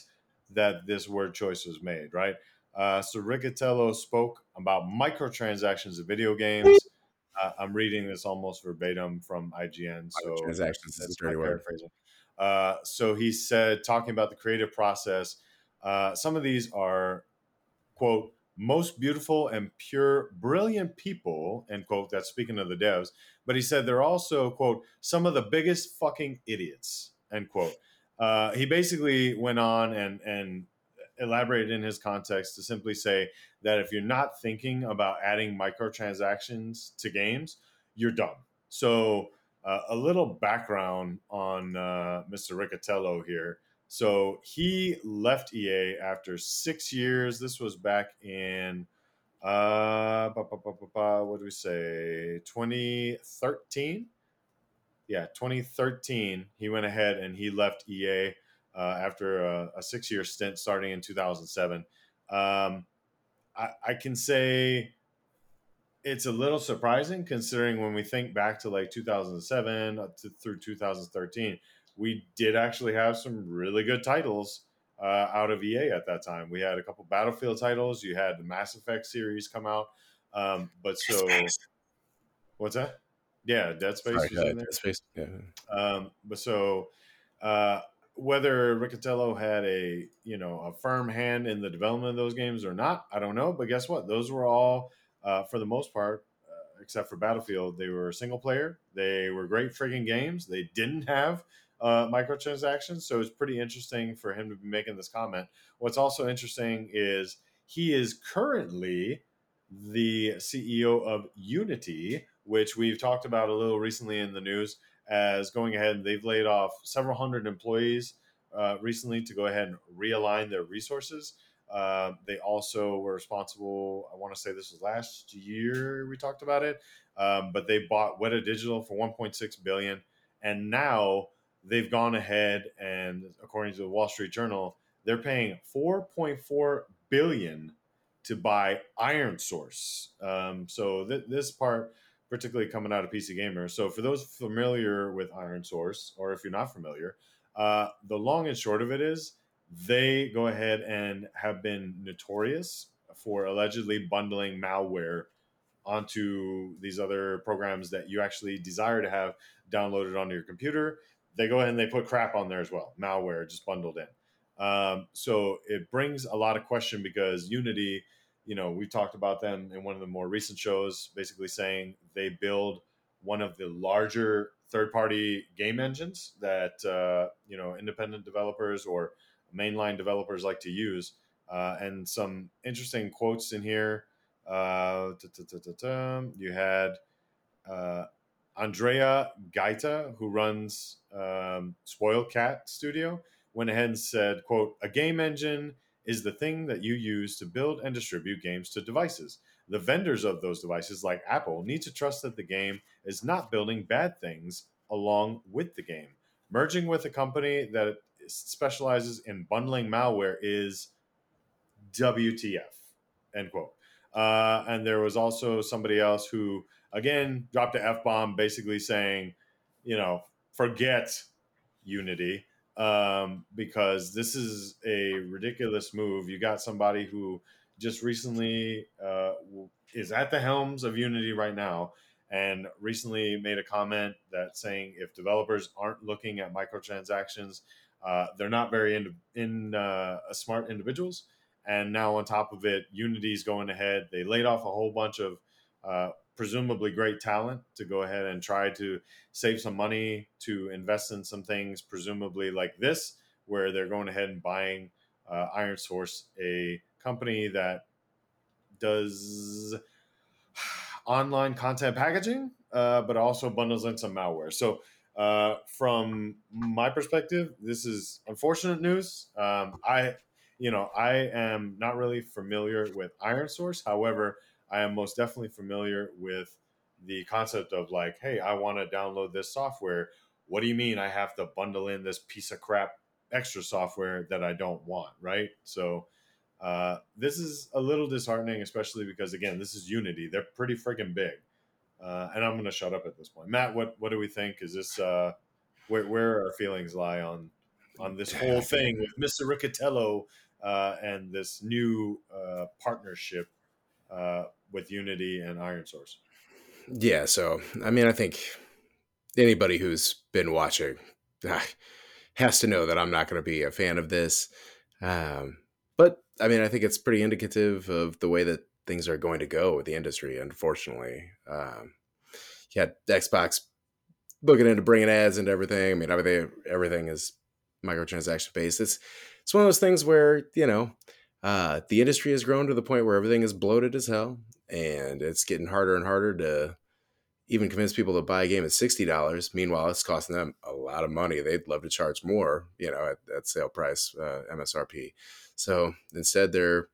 that this word choice was made, right? Uh, so Riccitiello spoke about microtransactions of video games. Uh, I'm reading this almost verbatim from IGN. So Transactions is a dirty word. Uh, so he said, talking about the creative process, uh, some of these are, quote, most beautiful and pure, brilliant people, end quote. That's speaking of the devs. But he said they're also, quote, some of the biggest fucking idiots, end quote. Uh, he basically went on and, and elaborated in his context to simply say that if you're not thinking about adding microtransactions to games, you're dumb. So uh, a little background on uh, Mr. Riccitiello here. So he left EA after six years. This was back in uh, what do we say? 2013. Yeah, 2013. He went ahead and he left EA after a, a six-year stint starting in 2007. Um, I, I can say it's a little surprising considering when we think back to like 2007 to, through 2013, we did actually have some really good titles uh, out of EA at that time. We had a couple Battlefield titles. You had the Mass Effect series come out. Um, but so, what's that? Yeah, Dead Space. Sorry, Dead Space. Yeah. Um, but so, uh, whether Riccitiello had a you know a firm hand in the development of those games or not, I don't know. But guess what? Those were all, uh, for the most part, uh, except for Battlefield, they were single player. They were great frigging games. They didn't have uh, microtransactions, so it's pretty interesting for him to be making this comment. What's also interesting is he is currently the CEO of Unity, which we've talked about a little recently in the news as going ahead they've laid off several hundred employees uh, recently to go ahead and realign their resources. Uh, they also were responsible. I want to say this was last year we talked about it, um, but they bought Weta Digital for 1.6 billion, and now they've gone ahead and, according to the Wall Street Journal, they're paying 4.4 billion to buy Iron Source. Um, so th- this part particularly coming out of PC Gamer. So for those familiar with Iron Source, or if you're not familiar, uh, the long and short of it is they go ahead and have been notorious for allegedly bundling malware onto these other programs that you actually desire to have downloaded onto your computer. They go ahead and they put crap on there as well, malware just bundled in. Um, so it brings a lot of question because Unity you know, we talked about them in one of the more recent shows, basically saying they build one of the larger third-party game engines that uh, you know independent developers or mainline developers like to use. Uh, and some interesting quotes in here. Uh, you had uh, Andrea Gaeta, who runs um, Spoiled Cat Studio, went ahead and said, "quote A game engine is the thing that you use to build and distribute games to devices. The vendors of those devices, like Apple, need to trust that the game is not building bad things along with the game. Merging with a company that specializes in bundling malware is WTF. End quote. Uh, and there was also somebody else who, again, dropped an F bomb basically saying, you know, forget Unity um, because this is a ridiculous move. You got somebody who just recently uh, is at the helms of Unity right now and recently made a comment that saying if developers aren't looking at microtransactions, uh, they're not very in, in uh, smart individuals. And now on top of it, Unity's going ahead. They laid off a whole bunch of uh, presumably great talent to go ahead and try to save some money to invest in some things, presumably like this, where they're going ahead and buying uh, Iron Source, a company that does online content packaging, uh, but also bundles in some malware. So, uh, from my perspective, this is unfortunate news. Um, I, you know, I am not really familiar with Iron Source. However, I am most definitely familiar with the concept of like, hey, I want to download this software. What do you mean I have to bundle in this piece of crap extra software that I don't want, right? So uh, this is a little disheartening, especially because again, this is Unity. They're pretty freaking big. Uh, and I'm going to shut up at this point. Matt, what what do we think? Is this uh, where where our feelings lie on on this whole thing with Mr. Riccitiello uh, and this new uh, partnership uh, with Unity and Iron Source. Yeah, so I mean, I think anybody who's been watching uh, has to know that I'm not going to be a fan of this. Um, but I mean, I think it's pretty indicative of the way that things are going to go with the industry. Unfortunately, um, you had Xbox looking into bringing ads and everything. I mean, everything everything is microtransaction based. It's it's one of those things where you know uh, the industry has grown to the point where everything is bloated as hell, and it's getting harder and harder to even convince people to buy a game at sixty dollars. Meanwhile, it's costing them a lot of money. They'd love to charge more, you know, at, at sale price uh, MSRP. So instead, they're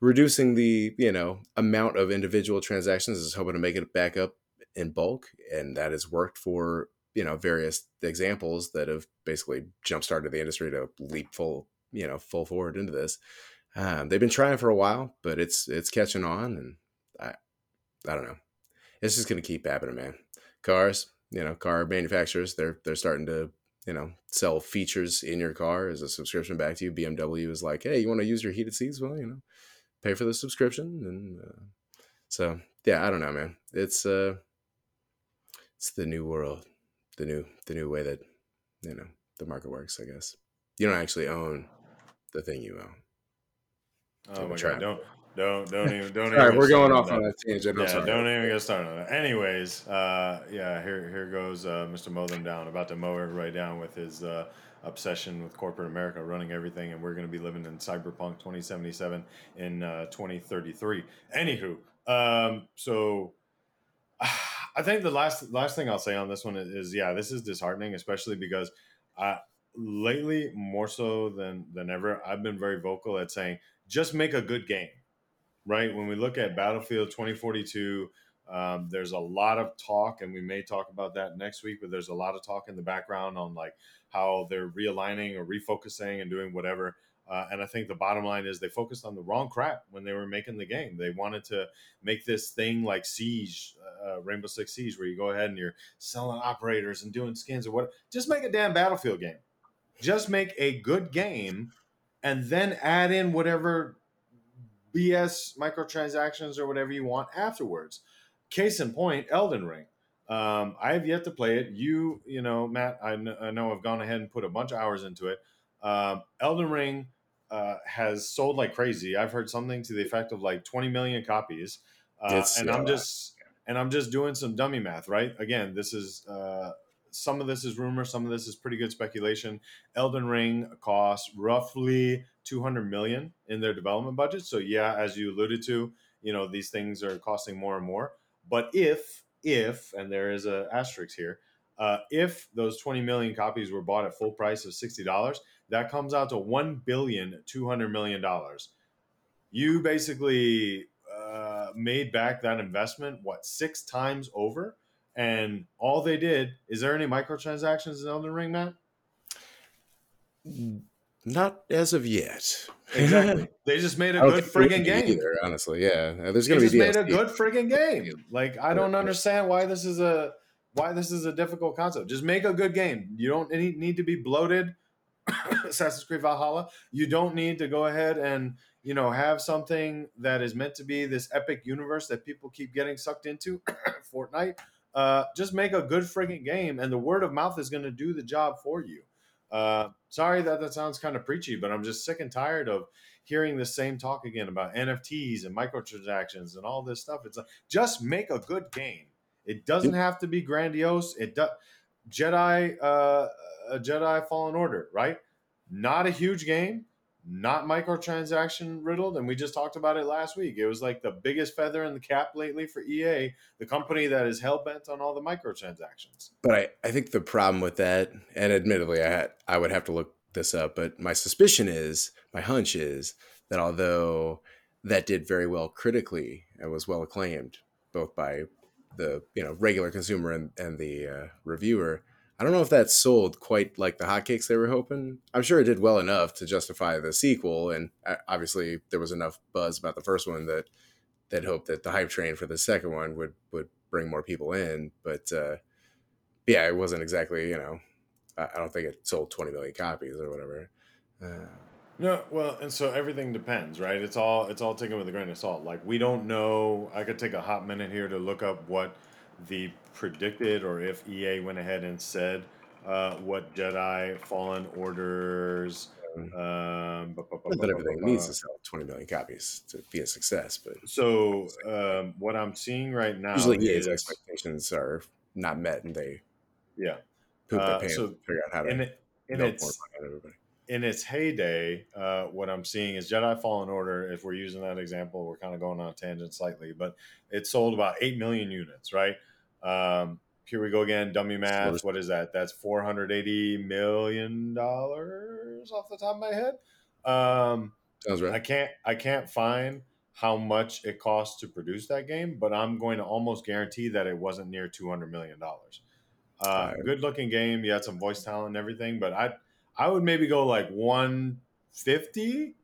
reducing the you know amount of individual transactions is hoping to make it back up in bulk, and that has worked for you know various examples that have basically jump started the industry to leap full you know full forward into this. Um, they've been trying for a while, but it's it's catching on, and I don't know. It's just going to keep happening, man. Cars, you know, car manufacturers, they're they're starting to you know sell features in your car as a subscription back to you. BMW is like, hey, you want to use your heated seats? Well, you know, pay for the subscription, and uh, so yeah, I don't know, man. It's uh, it's the new world, the new the new way that you know the market works. I guess you don't actually own the thing you own. Oh my god! Don't don't don't even don't. All right, we're going off on that tangent. I'm yeah, sorry. don't even get started on that. Anyways, uh, yeah, here here goes uh, Mr. Mow them down, about to mow everybody down with his uh, obsession with corporate America running everything, and we're going to be living in cyberpunk 2077 in uh, 2033. Anywho, um, so I think the last last thing I'll say on this one is, is yeah, this is disheartening, especially because uh, lately more so than than ever, I've been very vocal at saying just make a good game, right? When we look at Battlefield 2042. Um, there's a lot of talk, and we may talk about that next week. But there's a lot of talk in the background on like how they're realigning or refocusing and doing whatever. Uh, and I think the bottom line is they focused on the wrong crap when they were making the game. They wanted to make this thing like Siege, uh, Rainbow Six Siege, where you go ahead and you're selling operators and doing skins or what. Just make a damn Battlefield game. Just make a good game, and then add in whatever BS microtransactions or whatever you want afterwards. Case in point, Elden Ring. Um, I have yet to play it. You, you know, Matt, I, kn- I know I've gone ahead and put a bunch of hours into it. Um, Elden Ring uh, has sold like crazy. I've heard something to the effect of like 20 million copies. Uh, and I'm just and I'm just doing some dummy math, right? Again, this is uh, some of this is rumor, some of this is pretty good speculation. Elden Ring costs roughly 200 million in their development budget. So yeah, as you alluded to, you know these things are costing more and more. But if if, and there is a asterisk here, uh, if those 20 million copies were bought at full price of $60, that comes out to one billion two hundred million dollars. You basically uh, made back that investment what six times over, and all they did is there any microtransactions in Elden Ring, Matt? Not as of yet. Exactly. They just made a good friggin' game. Either, honestly, yeah. There's going to be just DLC. made a good friggin' game. Like I don't understand why this is a why this is a difficult concept. Just make a good game. You don't need, need to be bloated. Assassin's Creed Valhalla. You don't need to go ahead and you know have something that is meant to be this epic universe that people keep getting sucked into. Fortnite. Uh, just make a good friggin' game, and the word of mouth is going to do the job for you. Uh, sorry that that sounds kind of preachy, but I'm just sick and tired of hearing the same talk again about NFTs and microtransactions and all this stuff. It's like just make a good game. It doesn't have to be grandiose. It does. Jedi, uh, a Jedi Fallen Order, right? Not a huge game, not microtransaction riddled, and we just talked about it last week. It was like the biggest feather in the cap lately for EA, the company that is hell bent on all the microtransactions. But I, I think the problem with that, and admittedly, I had, I would have to look this up, but my suspicion is, my hunch is that although that did very well critically and was well acclaimed, both by the you know regular consumer and, and the uh, reviewer, I don't know if that sold quite like the hotcakes they were hoping. I'm sure it did well enough to justify the sequel, and uh, obviously there was enough buzz about the first one that that hoped that the hype train for the second one would would bring more people in. But uh, yeah, it wasn't exactly you know. I don't think it sold 20 million copies or whatever. Uh, no, well, and so everything depends, right? It's all it's all taken with a grain of salt. Like we don't know. I could take a hot minute here to look up what the predicted or if EA went ahead and said uh, what Jedi Fallen Orders. Um, but everything needs to sell 20 million copies to be a success. But so um, what I'm seeing right now, usually EA's expectations are not met, and they yeah poop their uh, pants so, figure out how to and, it, and it's, everybody in its heyday, uh, what I'm seeing is Jedi Fallen Order. If we're using that example, we're kind of going on a tangent slightly, but it sold about eight million units, right? Um, here we go again, dummy math. What is that? That's four hundred eighty million dollars off the top of my head. Um, Sounds right. I can't I can't find how much it costs to produce that game, but I'm going to almost guarantee that it wasn't near two hundred million dollars. Uh, right. Good looking game. You had some voice talent and everything, but I I would maybe go like one fifty,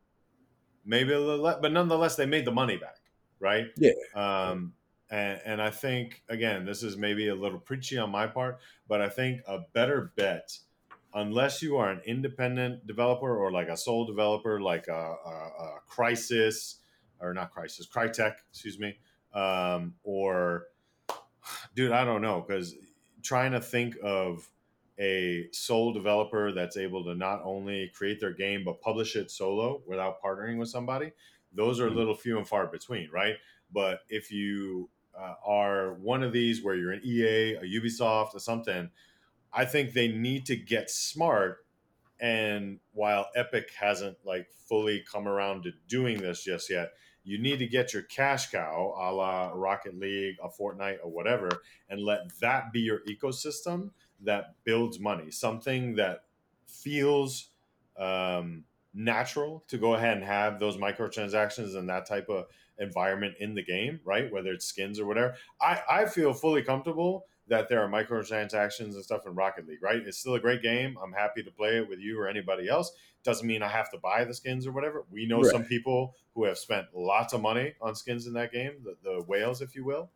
maybe a little less, but nonetheless they made the money back, right? Yeah. Um, and, and I think again, this is maybe a little preachy on my part, but I think a better bet unless you are an independent developer or like a sole developer, like a, a, a Crysis or not Crisis, Crytek, excuse me, um, or dude, I don't know, because trying to think of a sole developer that's able to not only create their game but publish it solo without partnering with somebody, those are a mm-hmm. little few and far between, right? But if you uh, are one of these where you're an EA, a Ubisoft, or something I think they need to get smart. And while Epic hasn't like fully come around to doing this just yet, you need to get your cash cow, a la Rocket League, a Fortnite, or whatever, and let that be your ecosystem that builds money. Something that feels um, natural to go ahead and have those microtransactions and that type of environment in the game, right? Whether it's skins or whatever. I, I feel fully comfortable that there are microtransactions and stuff in Rocket League, right? It's still a great game. I'm happy to play it with you or anybody else. Doesn't mean I have to buy the skins or whatever. We know right. some people who have spent lots of money on skins in that game, the, the whales, if you will.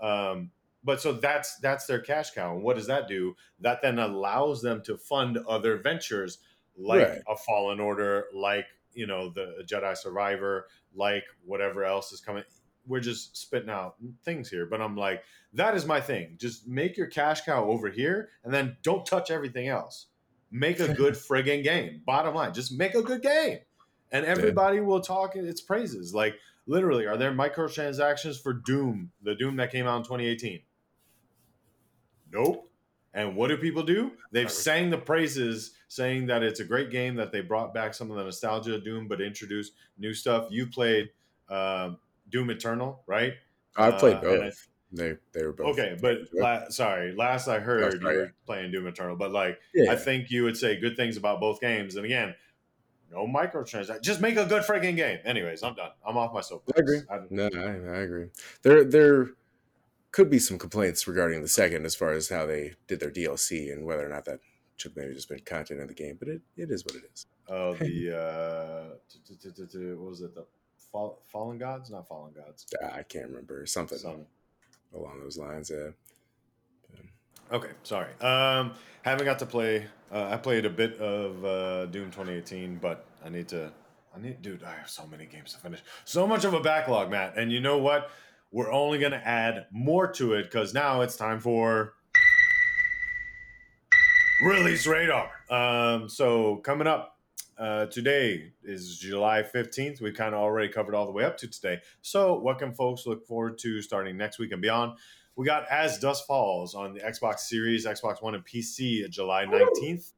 Um, but so that's that's their cash cow. And what does that do? That then allows them to fund other ventures like right. a Fallen Order, like you know the Jedi Survivor, like whatever else is coming we're just spitting out things here, but I'm like, that is my thing. Just make your cash cow over here and then don't touch everything else. Make a good friggin' game. Bottom line, just make a good game. And everybody yeah. will talk its praises. Like, literally, are there microtransactions for Doom, the Doom that came out in 2018? Nope. And what do people do? They've sang the praises, saying that it's a great game, that they brought back some of the nostalgia of Doom, but introduced new stuff. You played uh, Doom Eternal, right? I played uh, both. I, they they were both okay, but la- sorry, last I heard you were playing Doom Eternal, but like yeah. I think you would say good things about both games. And again, no microtransactions. Just make a good freaking game. Anyways, I'm done. I'm off my soapbox. I agree. I, no, I, I agree. There there could be some complaints regarding the second as far as how they did their DLC and whether or not that should maybe just been content in the game. But it, it is what it is. Oh, the uh, what was it? The Fall, Fallen Gods, not Fallen Gods. I can't remember something Some. along those lines. Yeah. Okay, sorry. Um, haven't got to play. Uh, I played a bit of uh, Doom 2018, but I need to. I need, dude. I have so many games to finish. So much of a backlog, Matt. And you know what? We're only going to add more to it because now it's time for release radar. Um, so coming up uh, today is July 15th. We kind of already covered all the way up to today. So, what can folks look forward to starting next week and beyond? We got As Dusk Falls on the Xbox Series, Xbox One, and PC July 19th.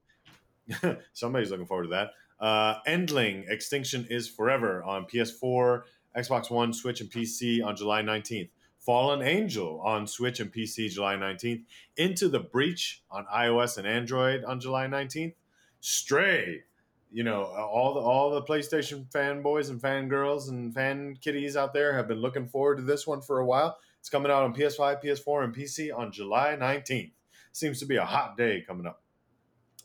Somebody's looking forward to that. Uh, Endling Extinction is Forever on PS4, Xbox One, Switch, and PC on July 19th. Fallen Angel on Switch and PC July 19th. Into the Breach on iOS and Android on July 19th. Stray you know all the all the PlayStation fanboys and fangirls and fan kitties out there have been looking forward to this one for a while. It's coming out on PS5, PS4, and PC on July 19th. Seems to be a hot day coming up.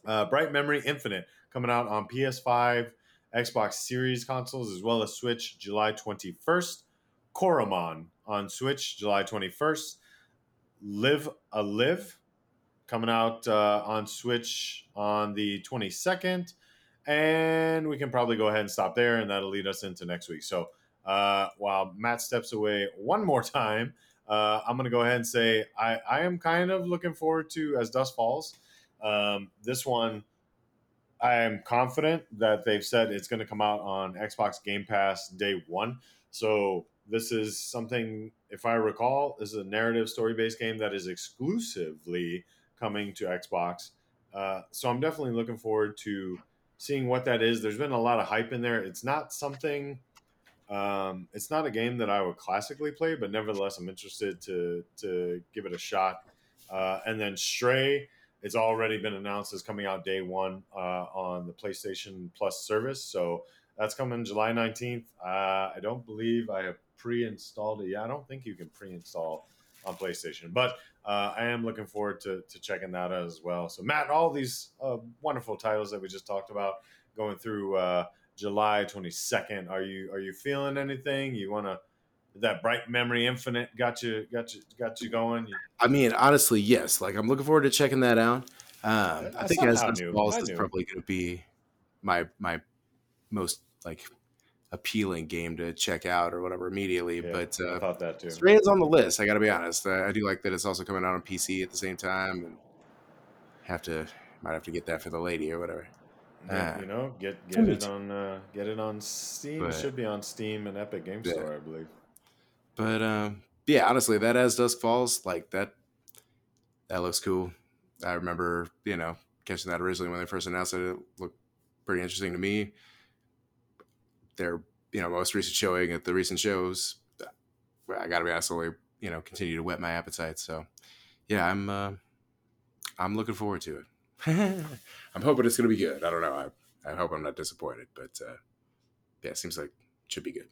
Uh, Bright Memory Infinite coming out on PS5, Xbox Series consoles, as well as Switch, July 21st. Coromon on Switch, July 21st. Live a Live coming out uh, on Switch on the 22nd and we can probably go ahead and stop there, and that'll lead us into next week. So uh, while Matt steps away one more time, uh, I'm going to go ahead and say I, I am kind of looking forward to As Dusk Falls. Um, this one, I am confident that they've said it's going to come out on Xbox Game Pass day one. So this is something, if I recall, this is a narrative story based game that is exclusively coming to Xbox. Uh, so I'm definitely looking forward to seeing what that is. There's been a lot of hype in there. It's not something Um, it's not a game that I would classically play, but nevertheless, I'm interested to to give it a shot. Uh, and then Stray, it's already been announced as coming out day one uh, on the PlayStation Plus service. So that's coming July 19th. Uh, I don't believe I have pre-installed it. Yeah, I don't think you can pre-install on PlayStation, but uh, I am looking forward to, to checking that out as well. So Matt, all these uh, wonderful titles that we just talked about going through uh, July 22nd. Are you are you feeling anything? You want to that bright memory infinite got you got you got you going? I mean, honestly, yes. Like I'm looking forward to checking that out. Um, I, I think as Balls is probably going to be my my most like appealing game to check out or whatever immediately. Yeah, but uh, I thought that too. Stray's on the list. I got to be honest. I, I, do like that it's also coming out on PC at the same time, and have to might have to get that for the lady or whatever. Yeah, you know, get get it on uh, get it on Steam. But, it should be on Steam and Epic Game Store, I believe. But um, yeah, honestly, that as dusk falls, like that, that looks cool. I remember, you know, catching that originally when they first announced it. It looked pretty interesting to me. Their, you know, most recent showing at the recent shows, I got to be honest, only you know, continue to whet my appetite. So, yeah, I'm, uh, I'm looking forward to it. I'm hoping it's to be good. I don't know. I, I hope I'm not disappointed, but uh, yeah, it seems like it should be good.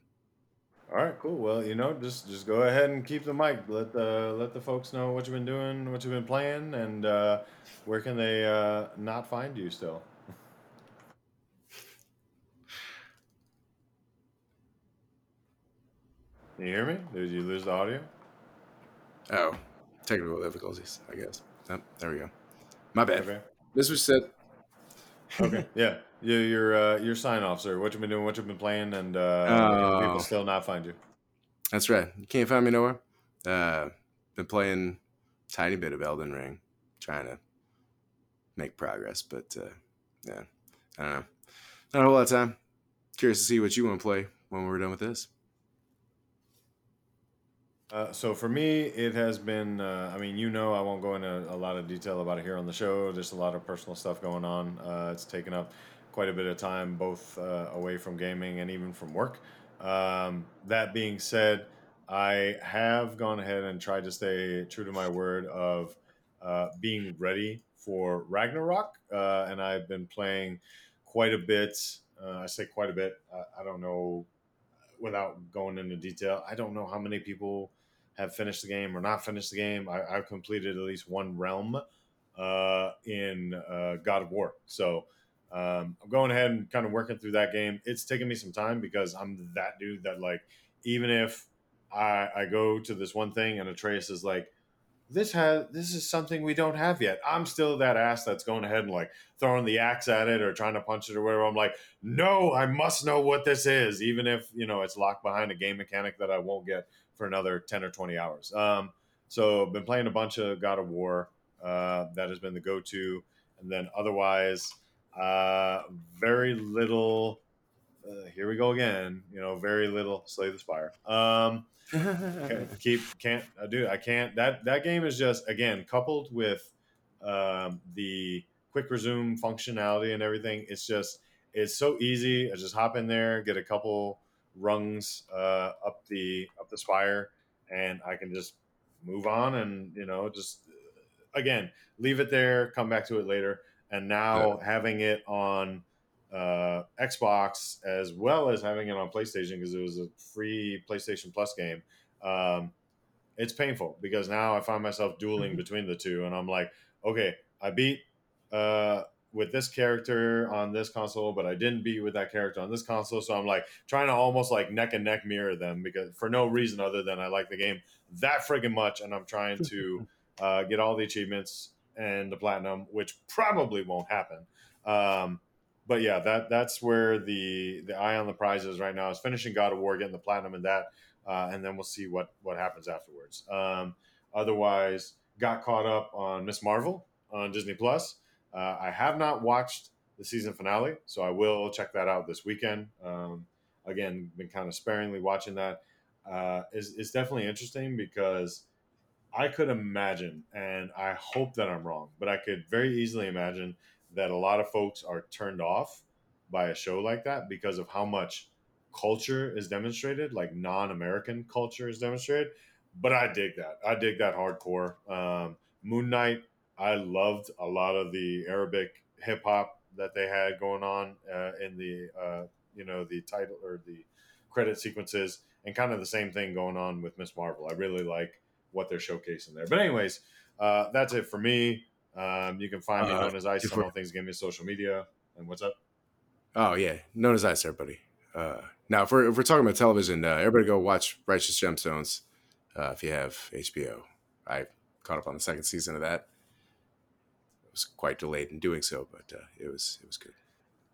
All right, cool. Well, you know, just just go ahead and keep the mic. Let the let the folks know what you've been doing, what you've been playing, and uh, where can they uh, not find you still. Can you hear me? Did you lose the audio? Oh, technical difficulties, I guess. Oh, there we go. My bad. Okay. This was said. Okay. Yeah. Your your uh, your sign off, sir. What you've been doing, what you've been playing, and uh, people oh. still not find you. That's right. You can't find me nowhere. Uh, been playing tiny bit of Elden Ring, trying to make progress, but uh, yeah, I don't know. Not a whole lot of time. Curious to see what you want to play when we're done with this. Uh, so for me, it has been. Uh, I mean, you know, I won't go into a lot of detail about it here on the show. There's a lot of personal stuff going on. Uh, it's taken up quite a bit of time, both uh, away from gaming and even from work. Um, that being said, I have gone ahead and tried to stay true to my word of uh, being ready for Ragnarok, and I've been playing quite a bit. I say quite a bit. I don't know without going into detail, I don't know how many people have finished the game or not finished the game. I, have completed at least one realm uh, in uh, God of War. So um, I'm going ahead and kind of working through that game. It's taking me some time because I'm that dude that like even if I, I go to this one thing and Atreus is like, this has this is something we don't have yet. I'm still that ass that's going ahead and like throwing the axe at it or trying to punch it or whatever. I'm like, no, I must know what this is, even if you know it's locked behind a game mechanic that I won't get for another ten or twenty hours. Um, so been playing a bunch of God of War. Uh, that has been the go-to, and then otherwise, uh, very little. Uh, here we go again. You know, very little Slay the Spire. Um, keep can't I do I can't that that game is just again coupled with um, the quick resume functionality and everything. It's just it's so easy. I just hop in there, get a couple rungs uh, up the up the spire, and I can just move on and you know just again leave it there, come back to it later. And now yeah. having it on uh, Xbox as well as having it on PlayStation because it was a free PlayStation Plus game. Um, it's painful because now I find myself dueling mm-hmm. between the two, and I'm like, okay, I beat uh, with this character on this console, but I didn't beat with that character on this console. So I'm like trying to almost like neck and neck mirror them because for no reason other than I like the game that friggin' much, and I'm trying to uh, get all the achievements and the platinum, which probably won't happen. Um, but yeah, that that's where the the eye on the prize is right now. Is finishing God of War, getting the platinum in that, uh, and then we'll see what what happens afterwards. Um, otherwise, got caught up on Ms. Marvel on Disney Plus. Uh, I have not watched the season finale, so I will check that out this weekend. Um, again, been kind of sparingly watching that. Uh, is is definitely interesting because I could imagine, and I hope that I'm wrong, but I could very easily imagine that a lot of folks are turned off by a show like that because of how much culture is demonstrated, like non-American culture is demonstrated. But I dig that. I dig that hardcore. Um, Moon Knight, I loved a lot of the Arabic hip hop that they had going on uh, in the uh, you know the title or the credit sequences, and kind of the same thing going on with Ms. Marvel. I really like what they're showcasing there. But anyways, uh, that's it for me. Um, you can find me Uh, known as Ice on all things give me social media. And what's up? Oh yeah, known as ice, everybody. Uh, now, if we're if we're talking about television, uh, everybody go watch Righteous Gemstones uh, if you have HBO. I caught up on the second season of that. It was quite delayed in doing so, but uh, it was it was good.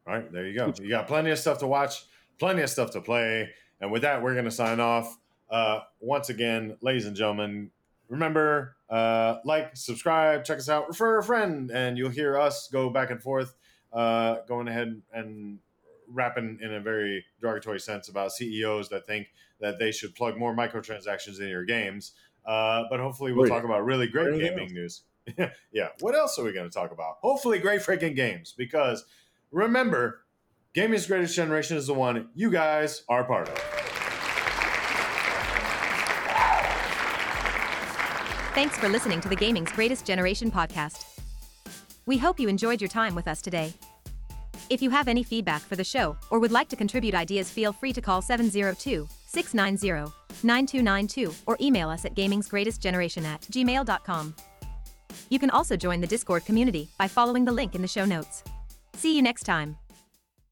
All right, there you go. You got plenty of stuff to watch, plenty of stuff to play. And with that, we're going to sign off. Uh, once again, ladies and gentlemen, remember, uh, like, subscribe, check us out, refer a friend, and you'll hear us go back and forth, uh, going ahead and rapping in a very derogatory sense about CEOs that think that they should plug more microtransactions in your games. Uh, but hopefully, we'll Wait, talk about really great gaming news. yeah. What else are we going to talk about? Hopefully, great freaking games because remember, gaming's greatest generation is the one you guys are part of. Thanks for listening to the Gaming's Greatest Generation podcast. We hope you enjoyed your time with us today. If you have any feedback for the show or would like to contribute ideas, feel free to call 702 690 9292 or email us at gamingsgreatestgeneration at gmail.com. You can also join the Discord community by following the link in the show notes. See you next time.